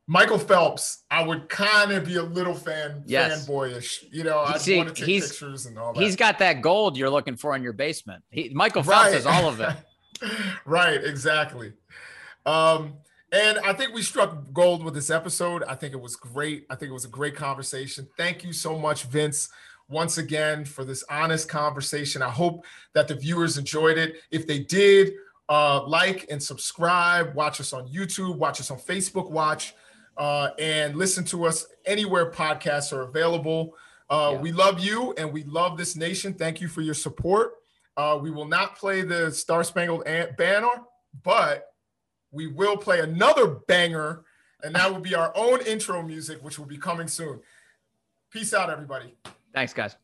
Michael Phelps, I would kind of be a little fan yes. fanboyish. You know, I want to take pictures and all that.
He's got that gold you're looking for in your basement. He, Michael Phelps right. has all of it.
right, exactly. Um, and I think we struck gold with this episode. I think it was great. I think it was a great conversation. Thank you so much, Vince, once again for this honest conversation. I hope that the viewers enjoyed it. If they did, uh, like and subscribe. Watch us on YouTube. Watch us on Facebook. Watch. uh, and listen to us anywhere podcasts are available. Uh, yeah. We love you and we love this nation. Thank you for your support. Uh, we will not play the Star Spangled Banner, but we will play another banger, and that will be our own intro music, which will be coming soon. Peace out, everybody.
Thanks, guys.